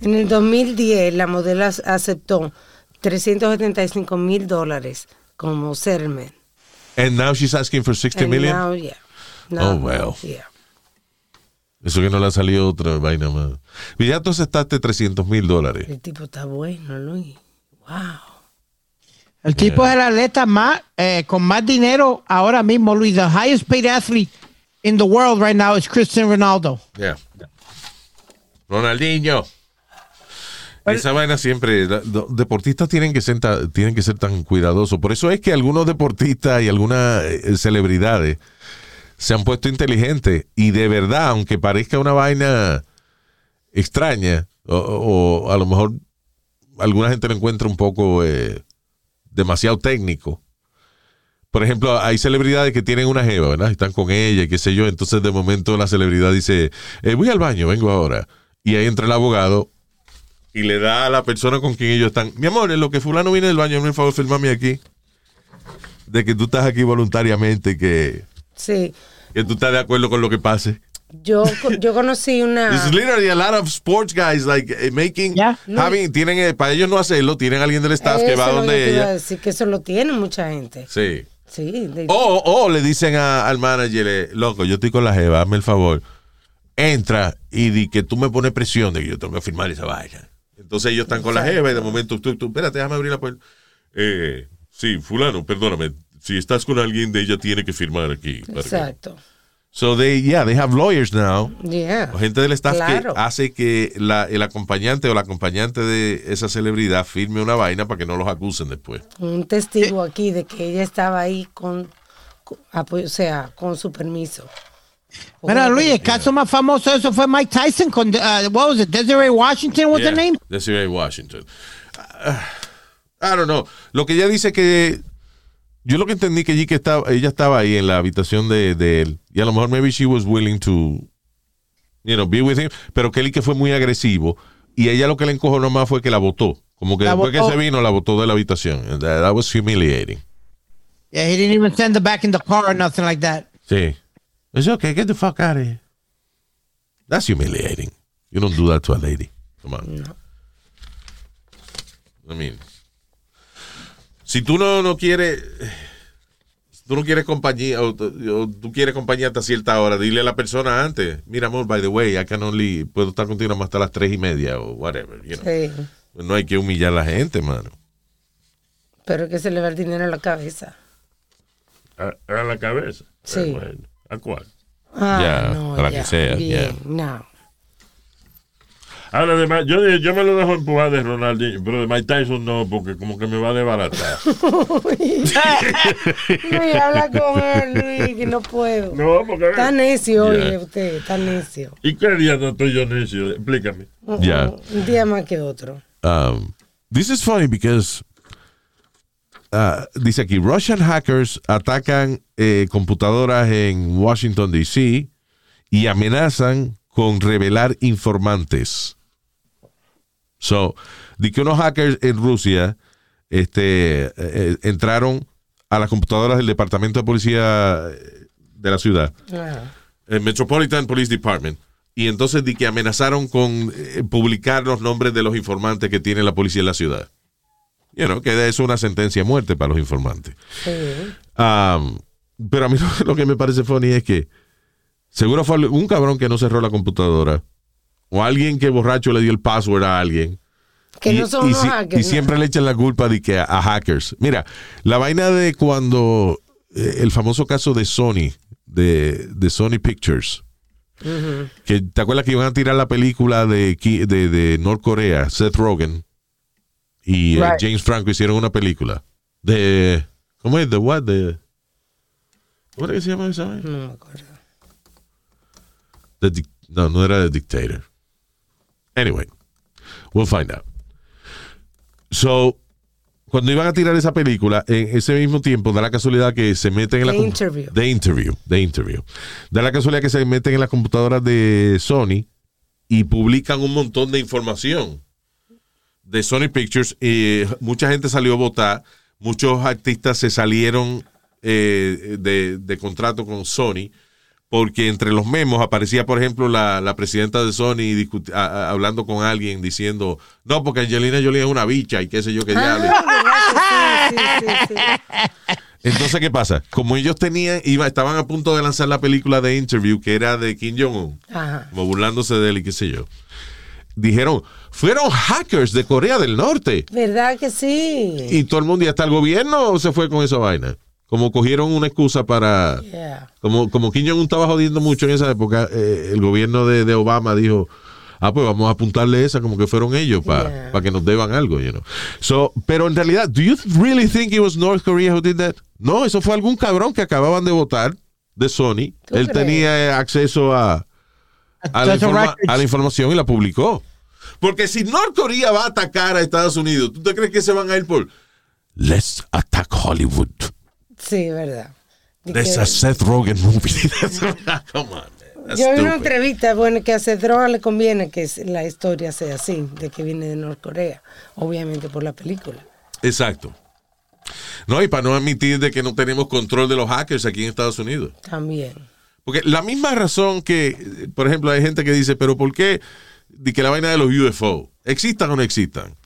en el 2010 la modelo ac- aceptó 375 mil dólares como settlement. And now she's asking for 60 And million. now, yeah. Oh, well. yeah. Eso que no le ha salido otra vaina más. Y ya tú aceptaste 300 mil dólares. El tipo está bueno, Luis. Wow. El tipo es el atleta más, eh, con más dinero ahora mismo, Luis. The highest paid athlete in the world right now is Cristiano Ronaldo. Yeah. Ronaldinho. Esa vaina siempre, los deportistas tienen que, ser ta- tienen que ser tan cuidadosos. Por eso es que algunos deportistas y algunas eh, celebridades se han puesto inteligentes y de verdad, aunque parezca una vaina extraña, o, o a lo mejor alguna gente lo encuentra un poco eh, demasiado técnico. Por ejemplo, hay celebridades que tienen una jeva, ¿verdad? Están con ella y qué sé yo. Entonces, de momento, la celebridad dice, eh, voy al baño, vengo ahora. Y ahí entra el abogado y le da a la persona con quien ellos están, mi amor, en lo que fulano viene del baño, por favor, firmame aquí. De que tú estás aquí voluntariamente, que, Sí. que tú estás de acuerdo con lo que pase. Yo, yo conocí una. This is literally a lot of sports guys like eh, making, Yeah. having, tienen, eh, para ellos no hacerlo, tienen alguien del staff que va es lo donde que ella. decir, que eso lo tiene mucha gente. Sí. Sí. O, o le dicen a- al manager, eh, loco, yo estoy con la jeva, hazme el favor. Entra y di que tú me pones presión de que yo tengo que firmar esa vaina. Entonces ellos están con la jeva y de momento tú, tú, espérate, déjame abrir la puerta. Eh, sí, fulano, perdóname. Si estás con alguien de ella, tiene que firmar aquí. que- Exacto. So they, yeah, they have lawyers now. Yeah. O gente del staff Claro. que hace que la- el acompañante o la acompañante de esa celebridad firme una vaina para que no los acusen después. Un testigo aquí de que ella estaba ahí con, con- apo- o sea, con su permiso. Mira, Luis, el caso más famoso de eso fue Mike Tyson con, uh, what was it, Desiree Washington, what's Yeah, her name? Desiree Washington. Ah, I don't know. Lo que ella dice que. Yo lo que entendí que, que estaba, ella estaba ahí en la habitación de, de él. Y a lo mejor maybe she was willing to, you know, be with him. Pero que él que fue muy agresivo. Y ella lo que le encojó nomás fue que la votó. Como que La después que se vino, la botó de la habitación. And That, that was humiliating. Yeah, he didn't even send her back in the car or nothing like that. Sí. It's okay, get the fuck out of here. That's humiliating. You don't do that to a lady. Come on. I mean, si tú no, no quieres, si tú no quieres compañía, o, o tú quieres compañía hasta cierta hora, dile a la persona antes, mira amor, by the way, I can only, puedo estar contigo hasta las tres y media o whatever, you know. Sí. No hay que humillar a la gente, mano. Pero que se le va el dinero a la cabeza. A, a la cabeza. Sí. Bueno, ¿A cuál? Ah, Ya, no, para ya. que sea, Bien, ya. no. Ahora, además, yo, yo me lo dejo empujar de Ronaldinho, pero de Mike Tyson no, porque como que me va a desbaratar. [LAUGHS] Luis, habla con él, Luis, que no puedo. No, porque... Está necio Ya. usted, está necio. ¿Y qué día no estoy yo necio? Explícame. Ya. Un día más que otro. Um, this is funny because uh, dice aquí Russian hackers atacan eh, computadoras en Washington D.C. y amenazan con revelar informantes. So, di que unos hackers en Rusia este, eh, eh, entraron a las computadoras del departamento de policía eh, de la ciudad el Metropolitan Police Department. Y entonces di que amenazaron con eh, publicar los nombres de los informantes que tiene la policía en la ciudad. You know, que es una sentencia de muerte para los informantes. Sí. Um, pero a mí lo, [LAUGHS] lo que me parece funny es que seguro fue un cabrón que no cerró la computadora o alguien que borracho le dio el password a alguien. Que Y- no son y, unos si- hackers. y siempre le echan la culpa de que a, a hackers. Mira, la vaina de cuando eh, el famoso caso de Sony, de, de Sony Pictures, que te acuerdas que iban a tirar la película de, de, de Norcorea, Seth Rogen y eh. James Franco hicieron una película de ¿cómo es? The what? De, ¿Cómo era que se llama esa? No me acuerdo. The no, no era The Dictator. Anyway, we'll find out. So, cuando iban a tirar esa película, en ese mismo tiempo, da la casualidad que se meten en la The Interview. The Interview. The Interview. Da la casualidad que se meten en las computadoras de Sony y publican un montón de información de Sony Pictures. Y mucha gente salió a votar. Muchos artistas se salieron eh, de, de contrato con Sony porque entre los memos aparecía, por ejemplo, la, la presidenta de Sony a- a- hablando con alguien diciendo, no, porque Angelina Jolie es una bicha y qué sé yo qué diablo. [LAUGHS] Ah, ¿verdad que sí? Sí, sí, sí. Entonces, ¿qué pasa? Como ellos tenían, iba, estaban a punto de lanzar la película de Interview, que era de Kim Jong-un, como burlándose de él y qué sé yo. Dijeron, fueron hackers de Corea del Norte. ¿Verdad que sí? Y todo el mundo, y hasta el gobierno se fue con esa vaina. Como cogieron una excusa para... Yeah. Como, como Kim Jong-un estaba jodiendo mucho en esa época, eh, el gobierno de, de Obama dijo, ah, pues vamos a apuntarle esa como que fueron ellos para Yeah. que nos deban algo, you know. So, pero en realidad, do you really think it was North Korea who did that? No, eso fue algún cabrón que acababan de votar de Sony. ¿Tú Él crees? tenía eh, acceso a, a, la informa- a información y la publicó. Porque si North Korea va a atacar a Estados Unidos, ¿tú te crees que se van a ir por Let's attack Hollywood? Sí, verdad. Y [LAUGHS] [LAUGHS] There's que- a Seth Rogen movie. Come on. That's Yo vi una entrevista, bueno, que a Cedrón le conviene que la historia sea así, de que viene de Norcorea, obviamente por la película. Exacto. No, y para no admitir de que no tenemos control de los hackers aquí en Estados Unidos. También. Porque la misma razón que, eh, por ejemplo, hay gente que dice, pero ¿por qué de que la vaina de los UFO existan o no existan?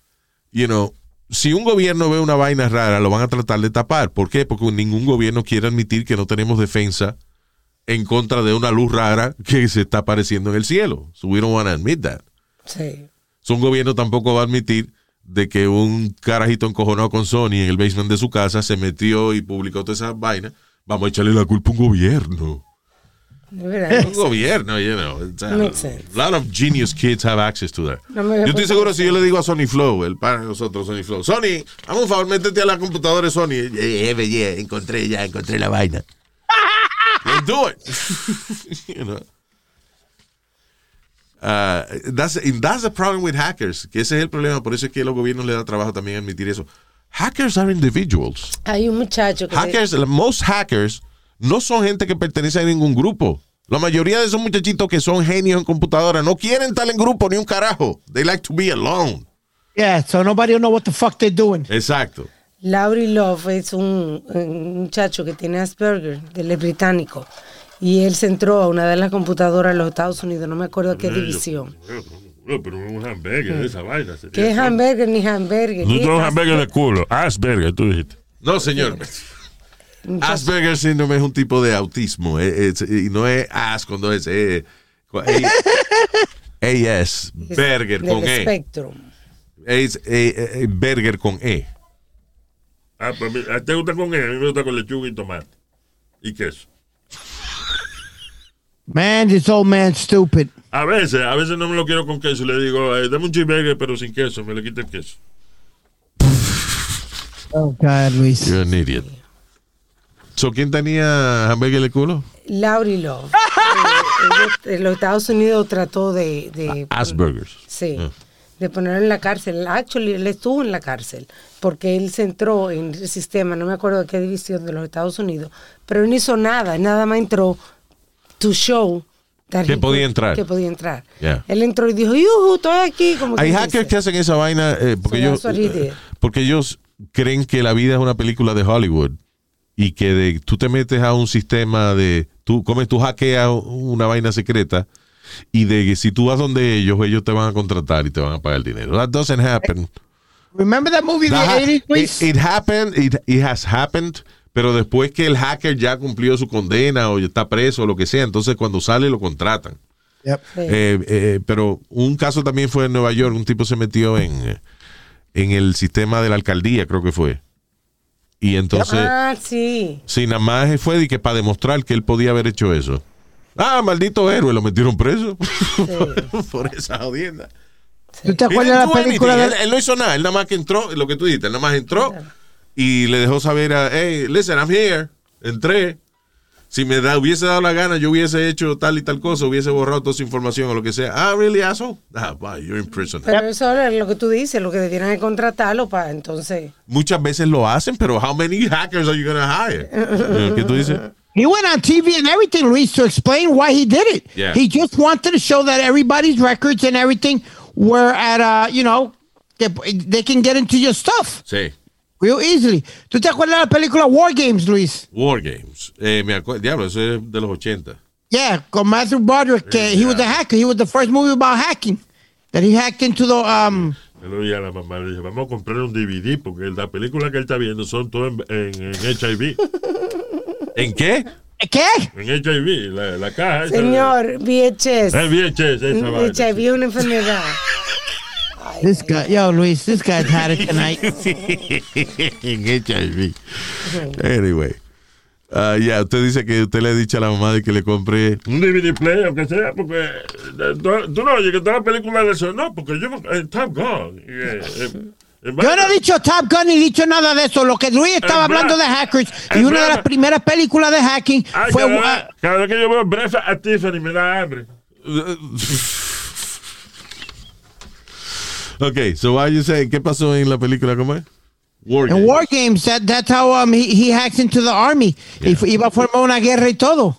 You know, si un gobierno ve una vaina rara, lo van a tratar de tapar. ¿Por qué? Porque ningún gobierno quiere admitir que no tenemos defensa en contra de una luz rara que se está apareciendo en el cielo. So we don't want to admit that. Sí. So, un gobierno tampoco va a admitir de que un carajito encojonado con Sony en el basement de su casa se metió y publicó toda esa vaina. Vamos a echarle la culpa a un gobierno. Un gobierno, you know. A lot of genius kids have access to that. No yo estoy seguro si yo le digo a Sony Flow, el pan de nosotros, Sony Flow, Sony, hazme un favor, métete a la computadora de Sony. Eh, eh, yeah, encontré ya, encontré la vaina. [LAUGHS] Let's do it. [LAUGHS] you know. Uh, that's, and that's the problem with hackers, que ese es el problema, por eso es que los gobiernos le da trabajo también admitir eso. Hackers are individuals. Hay un muchacho que... Hackers, most hackers no son gente que pertenece a ningún grupo. La mayoría de esos muchachitos que son genios en computadora no quieren estar en grupo ni un carajo. They like to be alone. Yeah, so nobody will know what the fuck they're doing. Exacto. Laurie Love es un, un muchacho que tiene Asperger, él es británico. Y él se entró a una de las computadoras de los Estados Unidos, no me acuerdo qué división. Pero un hamburger de esa vaina. ¿Qué es hamburger ni hamburger? No ¿Qué es un es hamburger de culo. Asperger, tú dijiste. No, señor. Asperger síndrome es un tipo de autismo. eh, es- y no es as cuando es eh, [LAUGHS] A- AS, Berger con E. Spectrum. Es eh, eh, Berger con E. Ah, pues a ti te gusta con él, a mí me gusta con lechuga y tomate. Y queso. Man, this old man's stupid. A veces, a veces no me lo quiero con queso. Le digo, eh, dame un cheeseburger, pero sin queso. Me le quita el queso. Oh, God, Luis. You're an idiot. So, ¿quién tenía hamburger en el culo? Laurie Love. [LAUGHS] Eh, en los Estados Unidos trató de... de Asperger's. Sí. Ah. De ponerlo en la cárcel. Actually, él estuvo en la cárcel porque él se entró en el sistema, no me acuerdo de qué división de los Estados Unidos, pero él no hizo nada, nada más entró to show Que podía entrar. Que podía entrar. Yeah. Él entró y dijo, yuhu, estoy aquí. Como Hay hackers dice. que hacen esa vaina eh, porque, So ellos, eh, porque ellos creen que la vida es una película de Hollywood y que de, tú te metes a un sistema de, tú comes, tú hackeas una vaina secreta y de que si tú vas donde ellos, ellos te van a contratar y te van a pagar el dinero. That doesn't happen. Remember that movie, That The 80s, Luis? it, it happened, it, it has happened, pero después que el hacker ya cumplió su condena o ya está preso o lo que sea, entonces cuando sale lo contratan. Yep. Eh, eh, pero un caso también fue en Nueva York, un tipo se metió en, en el sistema de la alcaldía, creo que fue. Y entonces, ah, sí. sí, nada más fue de que para demostrar que él podía haber hecho eso. Ah, maldito héroe, lo metieron preso [LAUGHS] por esa jodienda. ¿Tú te acuerdas de la película de... él, él no hizo nada, él nada más que entró, lo que tú dijiste, él nada más entró y le dejó saber a, hey, listen, I'm here, entré. Si me da, hubiese dado la gana, yo hubiese hecho tal y tal cosa, hubiese borrado toda esa información o lo que sea. Ah, really, asshole? Ah, bye, you're in prison. Pero eso es lo que tú dices, lo que debieran de contratarlo para entonces. Muchas veces lo hacen, pero how many hackers are you going to hire? [LAUGHS] Eh, ¿Qué tú dices? He went on TV and everything, Luis, to explain why he did it. Yeah. He just wanted to show that everybody's records and everything were at, uh, you know, que they can get into your stuff Sí. Real easily. ¿Tú te acuerdas de la película War Games, Luis? War Games. Eh, me acuerdo, diablo, eso es de los 80. Yeah, con Matthew Broderick. que he was a hacker. He was the first movie about hacking. That he hacked into the, um, a la mamá, le dije, vamos a comprar un DVD porque la película que él está viendo son todas en, en, en HIV. [LAUGHS] ¿En qué? ¿qué? En HIV, la, la caja. esa Señor, VHS. Eh, VHS, esa vaina. HIV es una enfermedad. [LAUGHS] This guy, yo, Luis, this guy's had it tonight. [LAUGHS] en HIV. Anyway. Ah, ya, usted dice que usted le ha dicho a la mamá de que le compré. Un DVD player, aunque sea, porque eh, tú, tú no oyes que toda la película de eso, no, porque yo, eh, Top Gun. eh, Yo no he dicho Top Gun ni dicho nada de eso. Lo que Luis estaba Es hablando de hackers y una de las primeras películas de hacking Ay, fue. cada, uh, vez, cada vez que yo veo Breakfast at Tiffany me da hambre. [LAUGHS] Ok, so why you say, ¿qué pasó en la película? ¿Cómo es? War in Games. War Games, that, that's how um, he, he hacks into the army. Y fu- iba a formar una guerra y todo.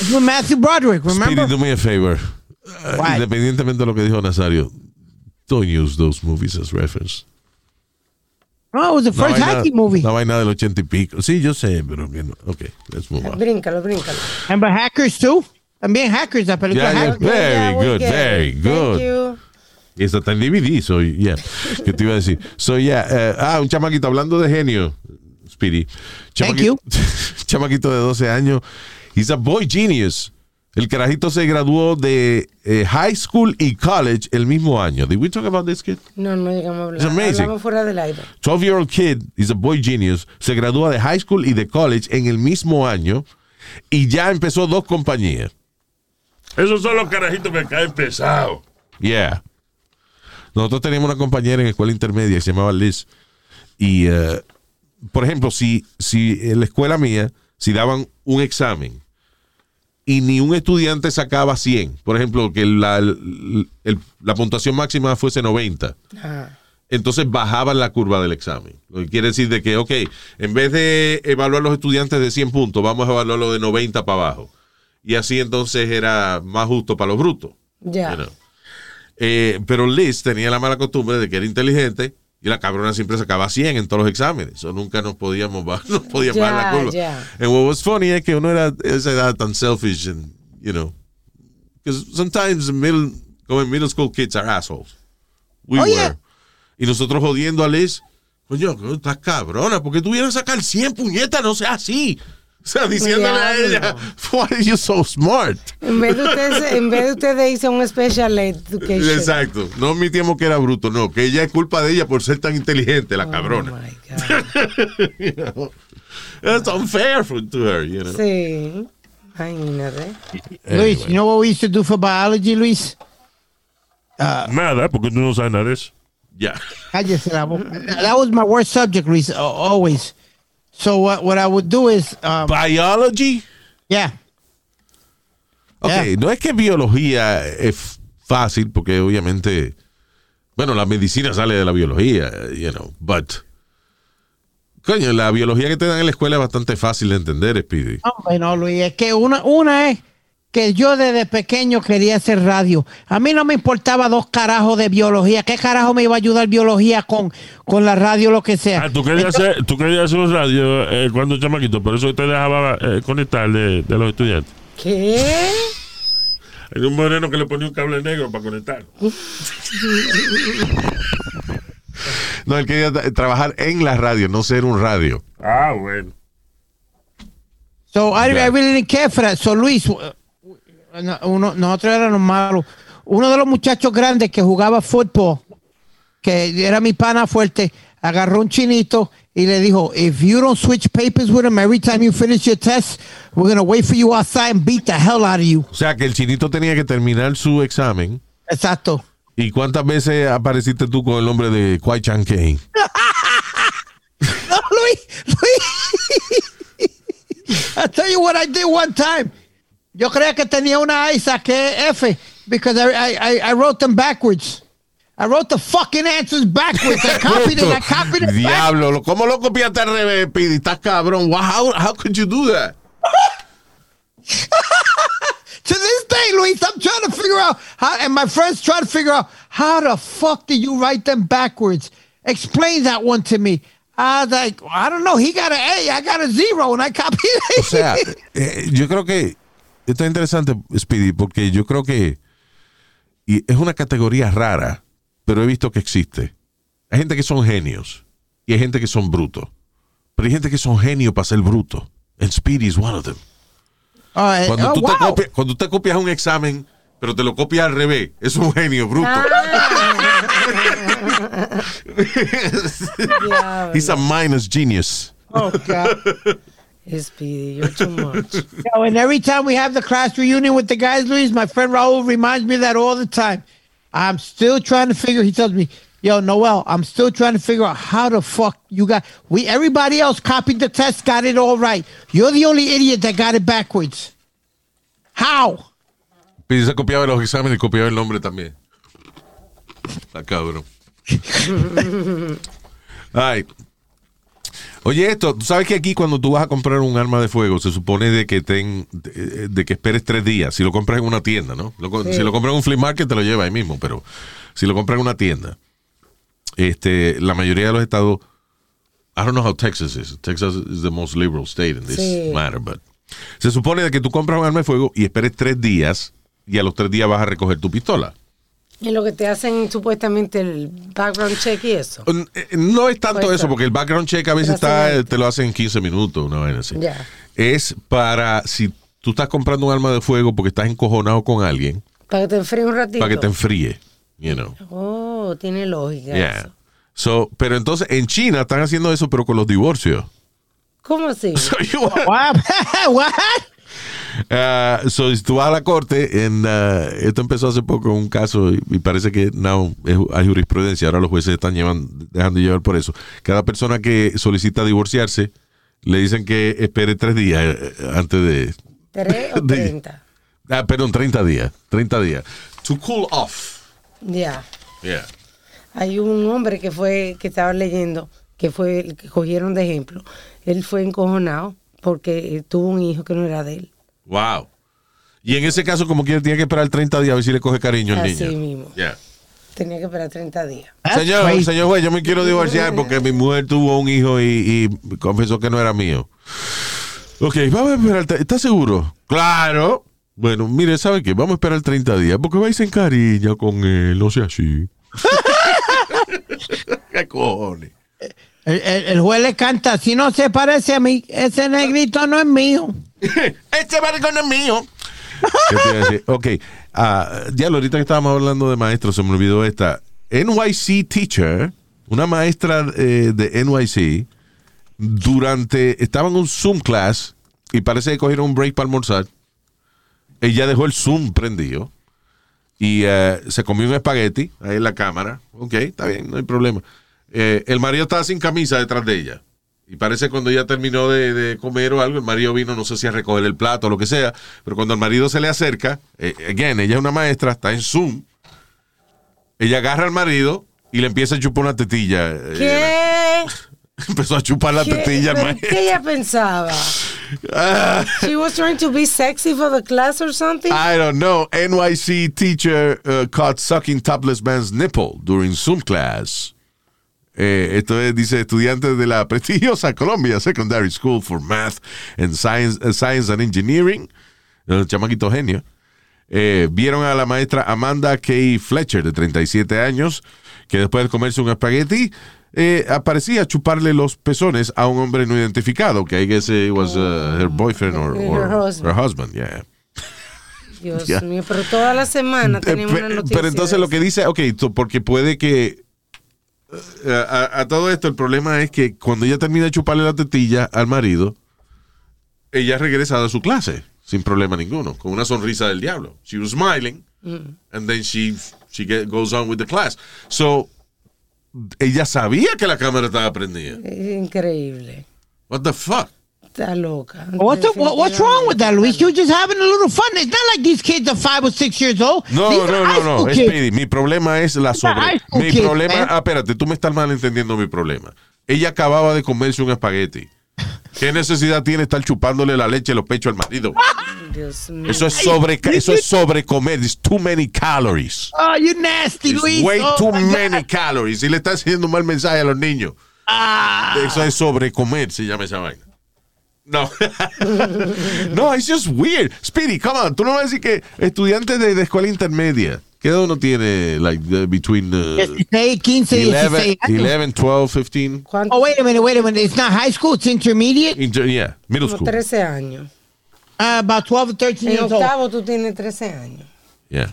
Es with Matthew Broderick, Speedy, remember? do me a favor. Uh, What? independientemente de lo que dijo Nazario, don't use those movies as reference. No, it was the first vaina- hacking movie. Una vaina del ochenta y pico. Sí, yo sé, pero que no. Ok, let's move on. Bríncalo, bríncalo. Remember Hackers too? También Hackers, la película Yeah, yeah. Hackers. Very Yeah, we good, very good. Thank you. Y esta está en DVD, so yeah. ¿Qué te iba a decir? So yeah, ah, un chamaquito hablando de genio, Speedy. Thank Chamaquito- [LAUGHS] chamaquito de 12 años. He's a boy genius. El carajito se graduó de eh, high school y college el mismo año. Did we talk about this kid? No, no llegamos a hablar. It's amazing. Hablamos fuera del aire. 12 year old kid is a boy genius. Se gradúa de high school y de college en el mismo año y ya empezó dos compañías. Esos son los carajitos que caen pesados. Yeah. Nosotros teníamos una compañera en escuela intermedia que se llamaba Liz. Y, eh, por ejemplo, si, si en la escuela mía, si daban un examen y ni un estudiante sacaba 100, por ejemplo, que la, el- el- la puntuación máxima fuese 90, Ajá. entonces bajaban la curva del examen. Lo que quiere decir de que, ok, en vez de evaluar los estudiantes de 100 puntos, vamos a evaluarlo de 90 para abajo. Y así entonces era más justo para los brutos. Ya. you know. Eh, pero Liz tenía la mala costumbre de que era inteligente Y la cabrona siempre sacaba 100 en todos los exámenes. Eso nunca nos podíamos bajar, [LAUGHS] nos podíamos bajar la curva. ya. And what was funny es que uno era esa edad tan selfish and, you know, because sometimes middle, going middle school kids are assholes. We Oh, were. yeah. Y nosotros jodiendo a Liz, coño, estás cabrona, porque tú vienes a sacar 100 puñetas, no sea así. O sea, diciéndole a ella, why are you so smart? En vez de ustedes, en vez de ustedes hice un special education. Exacto. No admitimos que era bruto, no, que ella es culpa de ella por ser tan inteligente, la Oh, cabrona. my [LAUGHS] God. You know? That's unfair to her, you know. Sí. Imagínate. Luis, you know what we used to do for biology, Luis? Nada, porque tú no sabes nada de eso. Ya. Cállese la boca. That was my worst subject, Luis, uh, always. So what, what I would do is, um, Biology. yeah. Ok, Yeah. no es que biología es fácil, porque obviamente, bueno, la medicina sale de la biología, you know, but, coño, la biología que te dan en la escuela es bastante fácil de entender, Speedy. No, Luis, es que una, una es que yo desde pequeño quería hacer radio. A mí no me importaba dos carajos de biología. ¿Qué carajo me iba a ayudar biología con, con la radio, lo que sea? Ah, tú querías hacer, tú querías hacer un radio eh, cuando chamaquito, por eso te dejaba eh, conectar de, de los estudiantes. ¿Qué? Hay un moreno que le ponía un cable negro para conectar. [LAUGHS] No, él quería tra- trabajar en la radio, no ser un radio. Ah, bueno. So I, Yeah. I really didn't care for that. So Luis, uno, nosotros éramos malos. Uno de los muchachos grandes que jugaba fútbol, que era mi pana fuerte, agarró un chinito y le dijo, if you don't switch papers with him every time you finish your test, we're going to wait for you outside and beat the hell out of you. O sea, que el chinito tenía que terminar su examen. Exacto. ¿Y cuántas veces apareciste tú con el nombre de Kwai Chan Kane? [LAUGHS] No, Luis, Luis. [LAUGHS] I'll tell you what I did one time. Yo creía que tenía una I saqué F because I, I, I, I wrote them backwards. I wrote the fucking answers backwards. I [LAUGHS] copied it. I copied it. Diablo, lo- ¿cómo lo copiaste al revés, Speedy? Estás cabrón. How, how could you do that? [LAUGHS] To this day, Luis, I'm trying to figure out how, and my friends trying to figure out how the fuck did you write them backwards? Explain that one to me. I was like, I don't know. He got an A, I got a zero, and I copied it. O sea, [LAUGHS] eh, yo creo que esto es interesante, Speedy, porque yo creo que y es una categoría rara, pero he visto que existe. Hay gente que son genios y hay gente que son brutos. Pero hay gente que son genios para ser bruto. And Speedy is one of them. All right. Cuando, Oh, tú te copias, cuando tú te copias un examen, pero te lo copias al revés, es un genio bruto. Diablo. [LAUGHS] He's a minus genius. Oh, God. Speedy, you're too much. [LAUGHS] Yeah, and every time we have the class reunion with the guys, Luis, my friend Raul reminds me of that all the time. I'm still trying to figure. He tells me, "Yo, Noel, I'm still trying to figure out how the fuck you got. We everybody else copied the test, got it all right. You're the only idiot that got it backwards. How? Speedy se copiaba los exámenes y copiaba el nombre también. Está cabrón. [LAUGHS] Ay. Oye, esto, tú sabes que aquí cuando tú vas a comprar un arma de fuego, se supone de que ten, de, de que esperes tres días. Si lo compras en una tienda, ¿no? Lo Si lo compras en un flea market, te lo lleva ahí mismo, pero si lo compras en una tienda, este, la mayoría de los estados, I don't know how Texas is. Texas is the most liberal state in this Sí. matter, but se supone de que tú compras un arma de fuego y esperes tres días y a los tres días vas a recoger tu pistola. Y lo que te hacen supuestamente el background check y eso. N- eh, No es tanto eso, porque el background check a veces está, eh, te lo hacen en 15 minutos, una vaina así. Es para si tú estás comprando un arma de fuego porque estás encojonado con alguien, Para que te enfríe un ratito. para que te enfríe, you know. Oh, tiene lógica Yeah. eso. So, pero entonces en China están haciendo eso, pero con los divorcios. ¿Cómo así? [LAUGHS] So, you- What? [LAUGHS] what? Ah, so, si tú vas a la corte, en, ah, esto empezó hace poco un caso y, y parece que now es- hay jurisprudencia. Ahora los jueces están llevan, dejando llevar por eso. Cada persona que solicita divorciarse le dicen que espere tres días eh, antes de. ¿Tres [LAUGHS] o treinta? Ah, perdón, 30 días. 30 días. To cool off. Ya. Yeah. Hay un hombre que fue, que estaba leyendo, que fue el que cogieron de ejemplo. Él fue encojonado porque eh, tuvo un hijo que no era de él. Wow. Y en ese caso, como quiera, tiene que esperar 30 días a ver si le coge cariño al Así niño. mismo. Yeah. Tenía que esperar 30 días. That's Señor, crazy. señor juez, yo me quiero divorciar porque mi mujer tuvo un hijo y, y confesó que no era mío. Ok, vamos a esperar. ¿Estás seguro? Claro. Bueno, mire, ¿sabe qué? Vamos a esperar 30 días porque vais en cariño con él, no sea así. [LAUGHS] ¿Qué cojones? El, el- el juez le canta, si no se parece a mí, ese negrito no es mío. [LAUGHS] este barco no es mío. [LAUGHS] Ok, ah, ya lo ahorita que estábamos hablando de maestros, se me olvidó esta. NYC teacher, una maestra eh, de NYC, durante, estaba en un Zoom class y parece que cogieron un break para almorzar. Ella dejó el Zoom prendido y eh, se comió un espagueti ahí en la cámara. Ok, está bien, no hay problema. Eh, el marido estaba sin camisa detrás de ella. Y parece que cuando ella terminó de, de comer o algo, el marido vino, no sé si a recoger el plato o lo que sea, pero cuando el marido se le acerca, eh, again, ella es una maestra, está en Zoom, ella agarra al marido y le empieza a chupar una tetilla. Eh, ¿Qué? [LAUGHS] Empezó a chupar la ¿Qué? tetilla al ¿Pero maestro. ¿Qué ella pensaba? Ah, She was trying to be sexy for the class or something? I don't know. NYC teacher uh, caught sucking topless man's nipple during Zoom class. Eh, esto es, dice, estudiantes de la [LAUGHS] prestigiosa Columbia Secondary School for Math and Science, uh, Science and Engineering, el chamaquito genio, eh, vieron a la maestra Amanda K. Fletcher, de 37 años, que después de comerse un espagueti, eh, aparecía chuparle los pezones a un hombre no identificado, que I guess it was uh, her boyfriend or, Her or husband. her husband, yeah. Dios [LAUGHS] mío, pero toda la semana Eh, tenemos una noticia. pero entonces lo que dice, ok, porque puede que eh, a, a todo esto el problema es que cuando ella termina de chuparle la tetilla al marido, ella regresa a su clase sin problema ninguno, con una sonrisa del diablo. She was smiling and then she she get- goes on with the class. So ella sabía que la cámara estaba prendida. Increíble. What the fuck? Está loca. What's, the- what- what's wrong with that, Luis? You're just having a little fun. It's not like these kids are five or six years old. No, These no, no, no. Speedy, mi problema es la sobre. Mi kids, problema, man. ah, espérate, tú me estás malentendiendo mi problema. Ella acababa de comerse un espagueti. ¿Qué necesidad tiene estar chupándole la leche a los pechos al marido? Dios mío. Eso es sobre, eso es sobre comer. It's too many calories. Oh, you nasty, It's Luis. way Oh, too my God. many calories. Y le está haciendo un mal mensaje a los niños. Ah. Eso es sobre comer, se llama esa vaina. No. [LAUGHS] no, it's just weird. Speedy, come on. Tú no vas a decir que estudiantes de, de escuela intermedia, ¿qué edad uno tiene? Like, the- between uh, 16, 15, 11, 16 años. 11, 12, 15. ¿Cuánto? Oh, wait a minute, wait a minute. It's not high school, it's intermediate. Inter- yeah, middle school. 13 años. Uh, about 12 or 13 En years old. octavo tú tienes 13 años. Yeah.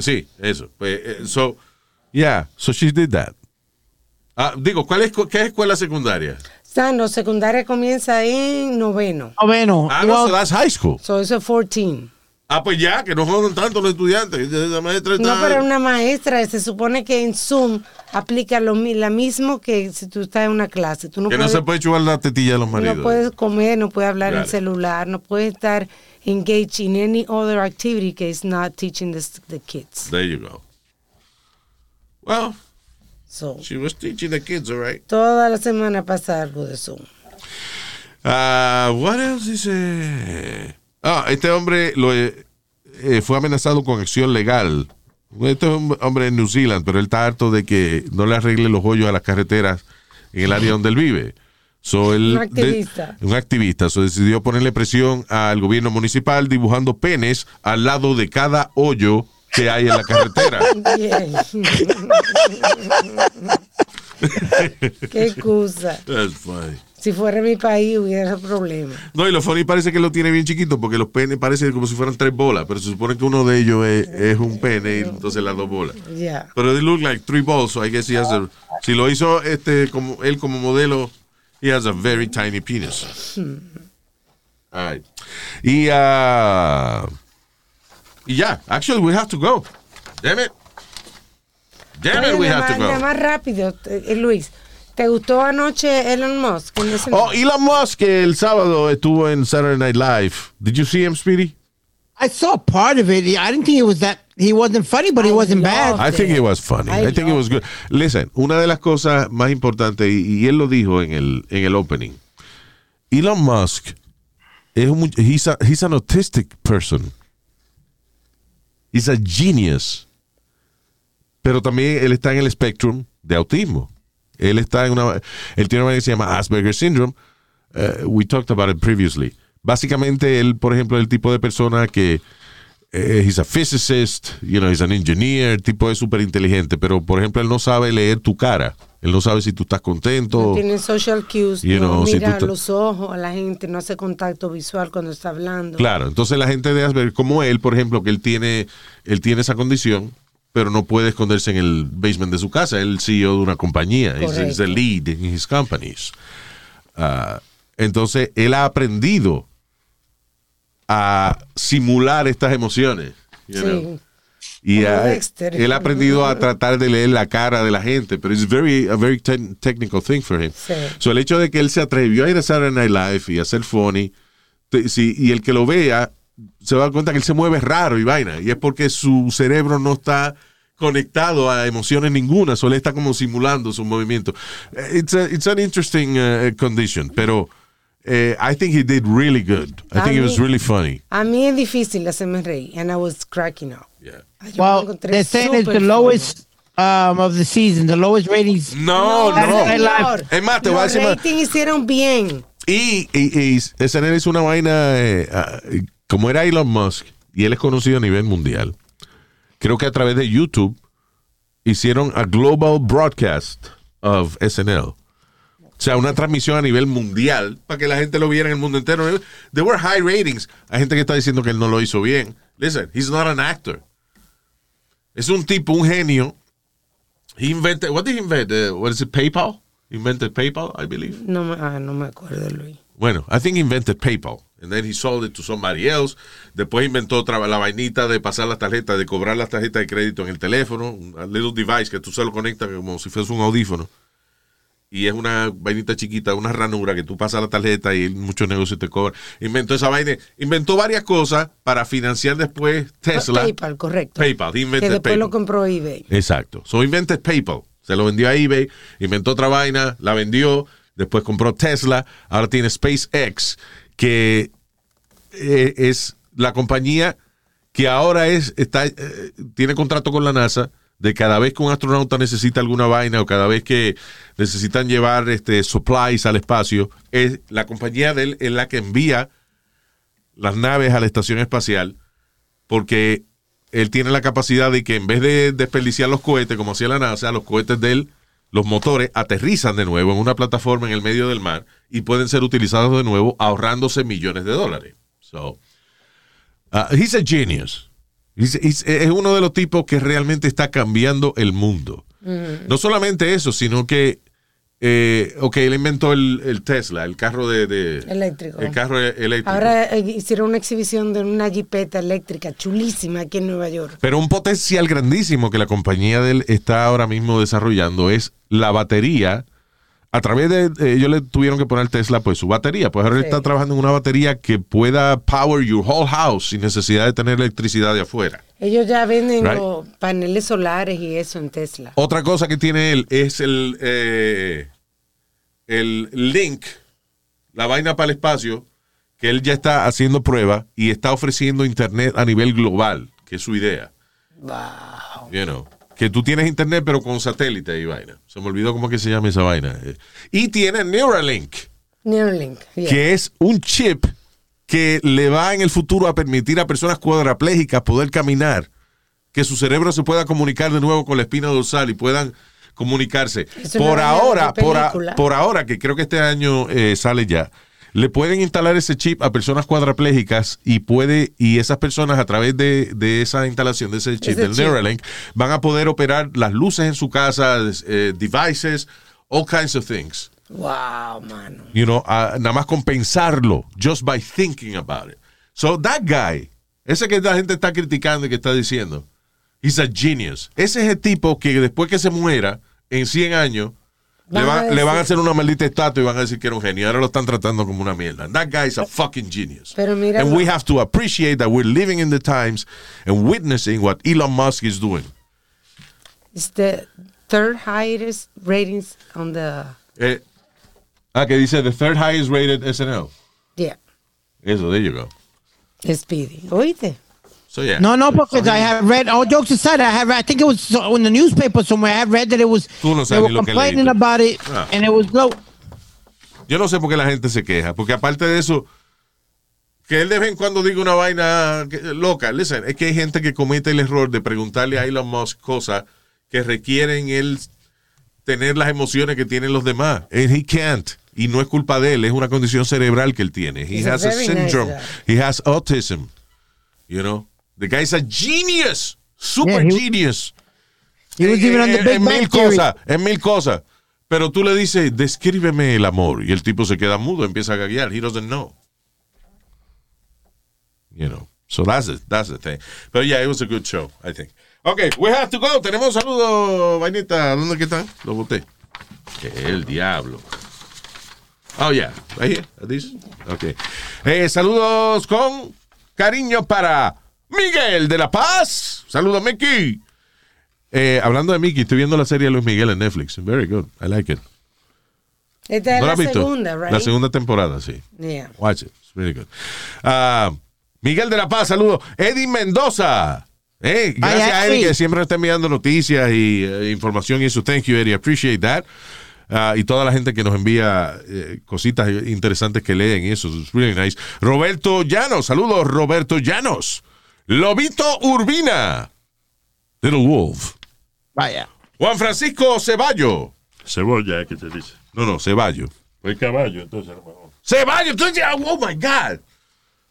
Sí, eso. Pues, eh, so, yeah, so she did that. Ah, digo, ¿cuál es, ¿qué es escuela secundaria? O sea, no, secundaria comienza en noveno. Noveno. Ah, no, Well, so that's high school. So, eso es 14. Ah, pues ya, que no jodan tanto los estudiantes. La maestra No, está- pero una maestra se supone que en Zoom aplica lo la mismo que si tú estás en una clase. Tú no que no puedes, se puede chupar la tetilla de los maridos. no puedes comer, no puedes hablar en celular, no puedes estar engaged in any other activity que is not teaching the, the kids. There you go. Well, So, she was teaching the kids, all right. toda la semana pasa algo de Zoom. Ah, what else dice? Ah, este hombre lo, eh, eh, fue amenazado con acción legal. Este es un hombre en New Zealand, pero él está harto de que no le arregle los hoyos a las carreteras en el área donde él vive. So, él Un activista. de- un activista. So, decidió ponerle presión al gobierno municipal dibujando penes al lado de cada hoyo que hay en la carretera. Qué excusa. That's funny. Si fuera mi país hubiera problema. No, y lo funny parece que lo tiene bien chiquito porque los penes parecen como si fueran tres bolas, pero se supone que uno de ellos es, es un pene y entonces las dos bolas. Ya. Pero they look like three balls, so I guess he has a, si lo hizo este como él como modelo, he has a very tiny penis. All right. Y ah, y ya, actually we have to go. Damn it. Damn it, we have to go. más rápido, eh, Luis. ¿Te gustó anoche Elon Musk? en ese- Oh, Elon Musk el sábado estuvo en Saturday Night Live. Did you see him, Speedy? I saw part of it. I didn't think it was that. He wasn't funny, but he wasn't bad. I think it was funny. I, I think it was good. Listen, una de las cosas más importantes, y, y él lo dijo en el, en el opening, Elon Musk es un, he's, a- he's an autistic person. He's a genius. pero también él está en el spectrum de autismo. Él está en una, él tiene una que se llama Asperger syndrome. Uh, we talked about it previously. Básicamente él, por ejemplo, es el tipo de persona que eh, he's a physicist, you know, he's an engineer, el tipo es súper inteligente, pero por ejemplo él no sabe leer tu cara. Él no sabe si tú estás contento. No tiene social cues, You no know, si mira tú los ojos a la gente, no hace contacto visual cuando está hablando. Claro, entonces la gente de Asperger, como él, por ejemplo, que él tiene, él tiene esa condición, pero no puede esconderse en el basement de su casa. Él es CEO de una compañía, es the lead in his companies. Ah, entonces él ha aprendido a simular estas emociones. you know. Sí. Y Dexter. él ha aprendido a tratar de leer la cara de la gente, pero es very, a very te- technical thing for him. Sí. So, el hecho de que él se atrevió a ir a Saturday Night Live y a ser funny, te- si- y el que lo vea se va a dar cuenta que él se mueve raro y vaina, y es porque su cerebro no está conectado a emociones ninguna, solo está como simulando su movimiento. Eh, It's, a- it's an interesting uh, condition, pero eh, I think he did really good. I A think it was mí- really funny. A mí es difícil hacerme reír, and I was cracking up. Yeah. Yo Well, they're saying it's the lowest um, of the season, the lowest ratings. No, no. señor. Es más, te voy a decir más. ratings hicieron bien. Y, y, y SNL hizo una vaina, eh, ah, como era Elon Musk, y él es conocido a nivel mundial, creo que a través de YouTube hicieron a global broadcast of SNL. O sea, una transmisión a nivel mundial para que la gente lo viera en el mundo entero. There were high ratings. Hay gente que está diciendo que él no lo hizo bien. Listen, he's not an actor. Es un tipo, un genio. He invented, what did he invent? Uh, what is it, PayPal? He invented PayPal, I believe. No me, ah, no me acuerdo, Luis. Bueno, I think he invented PayPal. And then he sold it to somebody else. Después inventó otra, la vainita de pasar las tarjetas, de cobrar las tarjetas de crédito en el teléfono. Un a little device que tú se lo conectas como si fuese un audífono. Y es una vainita chiquita, una ranura que tú pasas la tarjeta y muchos negocios te cobran. Inventó esa vaina. Inventó varias cosas para financiar después Tesla. PayPal, correcto. PayPal. He Que después lo compró eBay. Exacto. So invented PayPal. Se lo vendió a eBay, inventó otra vaina, la vendió, después compró Tesla, ahora tiene SpaceX, que eh, es la compañía que ahora es está eh, tiene contrato con la NASA de cada vez que un astronauta necesita alguna vaina o cada vez que necesitan llevar este supplies al espacio, es la compañía de él es la que envía las naves a la estación espacial porque él tiene la capacidad de que en vez de desperdiciar los cohetes como hacía la NASA, los cohetes de él, los motores aterrizan de nuevo en una plataforma en el medio del mar y pueden ser utilizados de nuevo ahorrándose millones de dólares. So, uh, he's a genius. Es uno de los tipos que realmente está cambiando el mundo. No solamente eso, sino que, eh, ok, él inventó el, el Tesla, el carro de, de- Eléctrico. El carro e- eléctrico. Ahora eh, hicieron una exhibición de una jipeta eléctrica chulísima aquí en Nueva York. Pero un potencial grandísimo que la compañía de él está ahora mismo desarrollando es la batería. A través de eh, ellos le tuvieron que poner Tesla pues su batería. Pues ahora él está trabajando en una batería que pueda power your whole house sin necesidad de tener electricidad de afuera. Ellos ya venden Right. los paneles solares y eso en Tesla. Otra cosa que tiene él es el, eh, el link, la vaina para el espacio, que él ya está haciendo prueba y está ofreciendo internet a nivel global, que es su idea. Wow. You know, que tú tienes internet pero con satélite y vaina. Se me olvidó cómo que se llama esa vaina. Y tiene Neuralink, Neuralink. yeah. que es un chip que le va en el futuro a permitir a personas cuadraplégicas poder caminar, que su cerebro se pueda comunicar de nuevo con la espina dorsal y puedan comunicarse. Es Por ahora, a- por ahora, que creo que este año eh, sale ya, le pueden instalar ese chip a personas cuadraplégicas y puede y esas personas a través de, de esa instalación de ese chip del chip. Neuralink van a poder operar las luces en su casa, eh, devices, all kinds of things. Wow, mano. You know, a- nada más compensarlo just by thinking about it. So that guy, ese que la gente está criticando y que está diciendo, he's a genius. Ese es el tipo que después que se muera en 100 años le, Van a le van a hacer una maldita estatua y van a decir que era un genio. Ahora lo están tratando como una mierda. That guy is a fucking genius. Pero mira and we have to appreciate that we're living in the times and witnessing what Elon Musk is doing. It's the third highest ratings on the. Eh, ah, que dice the third highest rated SNL. Yeah. Eso, there you go. Speedy. ¿Oíste? So, yeah. No, no, because I have read. All jokes aside, I have. I think it was in the newspaper somewhere. I have read that it was. Tú no sabes they were complaining about it, Ah. and it was low. Yo no sé por qué la gente se queja, porque aparte de eso, que él de vez en cuando diga una vaina loca. Listen, es que hay gente que comete el error de preguntarle a Elon Musk cosas que requieren él tener las emociones que tienen los demás. And he can't. Y no es culpa de él, es una condición cerebral que él tiene. He He's has a, nice syndrome. he has autism. You know? The guy's a genius. Super Yeah, he- genius. He was even on the En- Big en mil cosas, en mil cosas. Pero tú le dices, descríbeme el amor. Y el tipo se queda mudo, empieza a gaguear. He doesn't know. You know. So that's it. That's the thing. But yeah, it was a good show, I think. Okay, we have to go. Tenemos saludos, vainita. ¿Dónde que están? Lo boté. Que el diablo. Oh, yeah. Right here. Okay. Eh, saludos con cariño para Miguel de la Paz. Saludos, Mickey. Eh, hablando de Mickey, estoy viendo la serie de Luis Miguel en Netflix. Very good. I like it. Esta es ¿No la segunda, right? La segunda temporada, sí. Yeah. Watch it. It's really good. Ah, Miguel de la Paz, saludos. Eddie Mendoza. Eh, gracias a Eddie que siempre está enviando noticias y eh, información y eso. Thank you, Eddie. Appreciate that. Ah, y toda la gente que nos envía eh, cositas interesantes que leen y eso. It's really nice. Roberto Llanos. Saludos, Roberto Llanos. Lobito Urbina. Little Wolf. Vaya. Juan Francisco Ceballo. Cebolla, ¿qué se dice? No, no, Ceballo. Fue caballo, entonces, hermano. Ceballo, entonces, oh my God.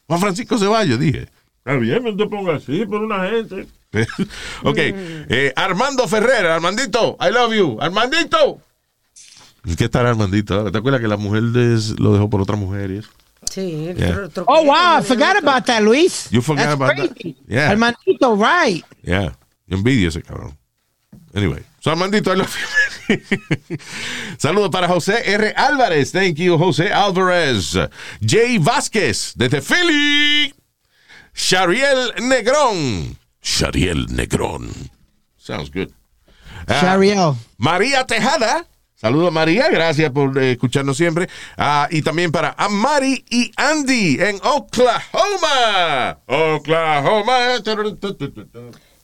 Juan Francisco Ceballo, dije. Está bien, no te pongas así por una gente. [LAUGHS] ok. eh, Armando Ferrer, Armandito, I love you. Armandito. ¿Y qué tal Armandito? ¿Te acuerdas que la mujer lo dejó por otra mujer y eso? Sí. Yeah. Oh wow, I forgot about that, Luis. You forgot That's about that? crazy. Yeah. Armandito, right? Yeah. Ese cabrón. Anyway. So Armandito, I love you. Saludos para José R. Álvarez. Thank you, José Álvarez. Jay Vázquez, desde Philly. Shariel Negrón. Shariel Negrón. Sounds good. Ah, Shariel. María Tejada. Saludos María, gracias por eh, escucharnos siempre. Ah, y también para Amari y Andy en Oklahoma. Oklahoma.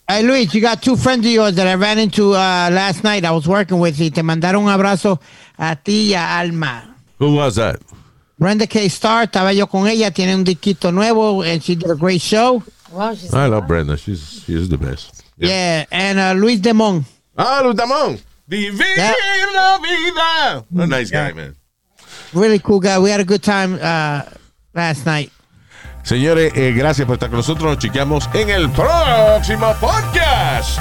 Hey Luis, you got two friends of yours that I ran into uh, last night. I was working with y te mandaron un abrazo a ti y a Alma. Who was that? Brenda K. Star, estaba yo con ella, tiene un disquito nuevo, and she did a great show. Wow, she's I love Brenda. She's she's the best. Yeah, and uh, Luis Demon. Ah, Luz Damón. Vivir la vida. A nice guy, man. Really cool guy. We had a good time uh, last night. Señores, eh, gracias por estar con nosotros. Nos chequeamos en el próximo podcast.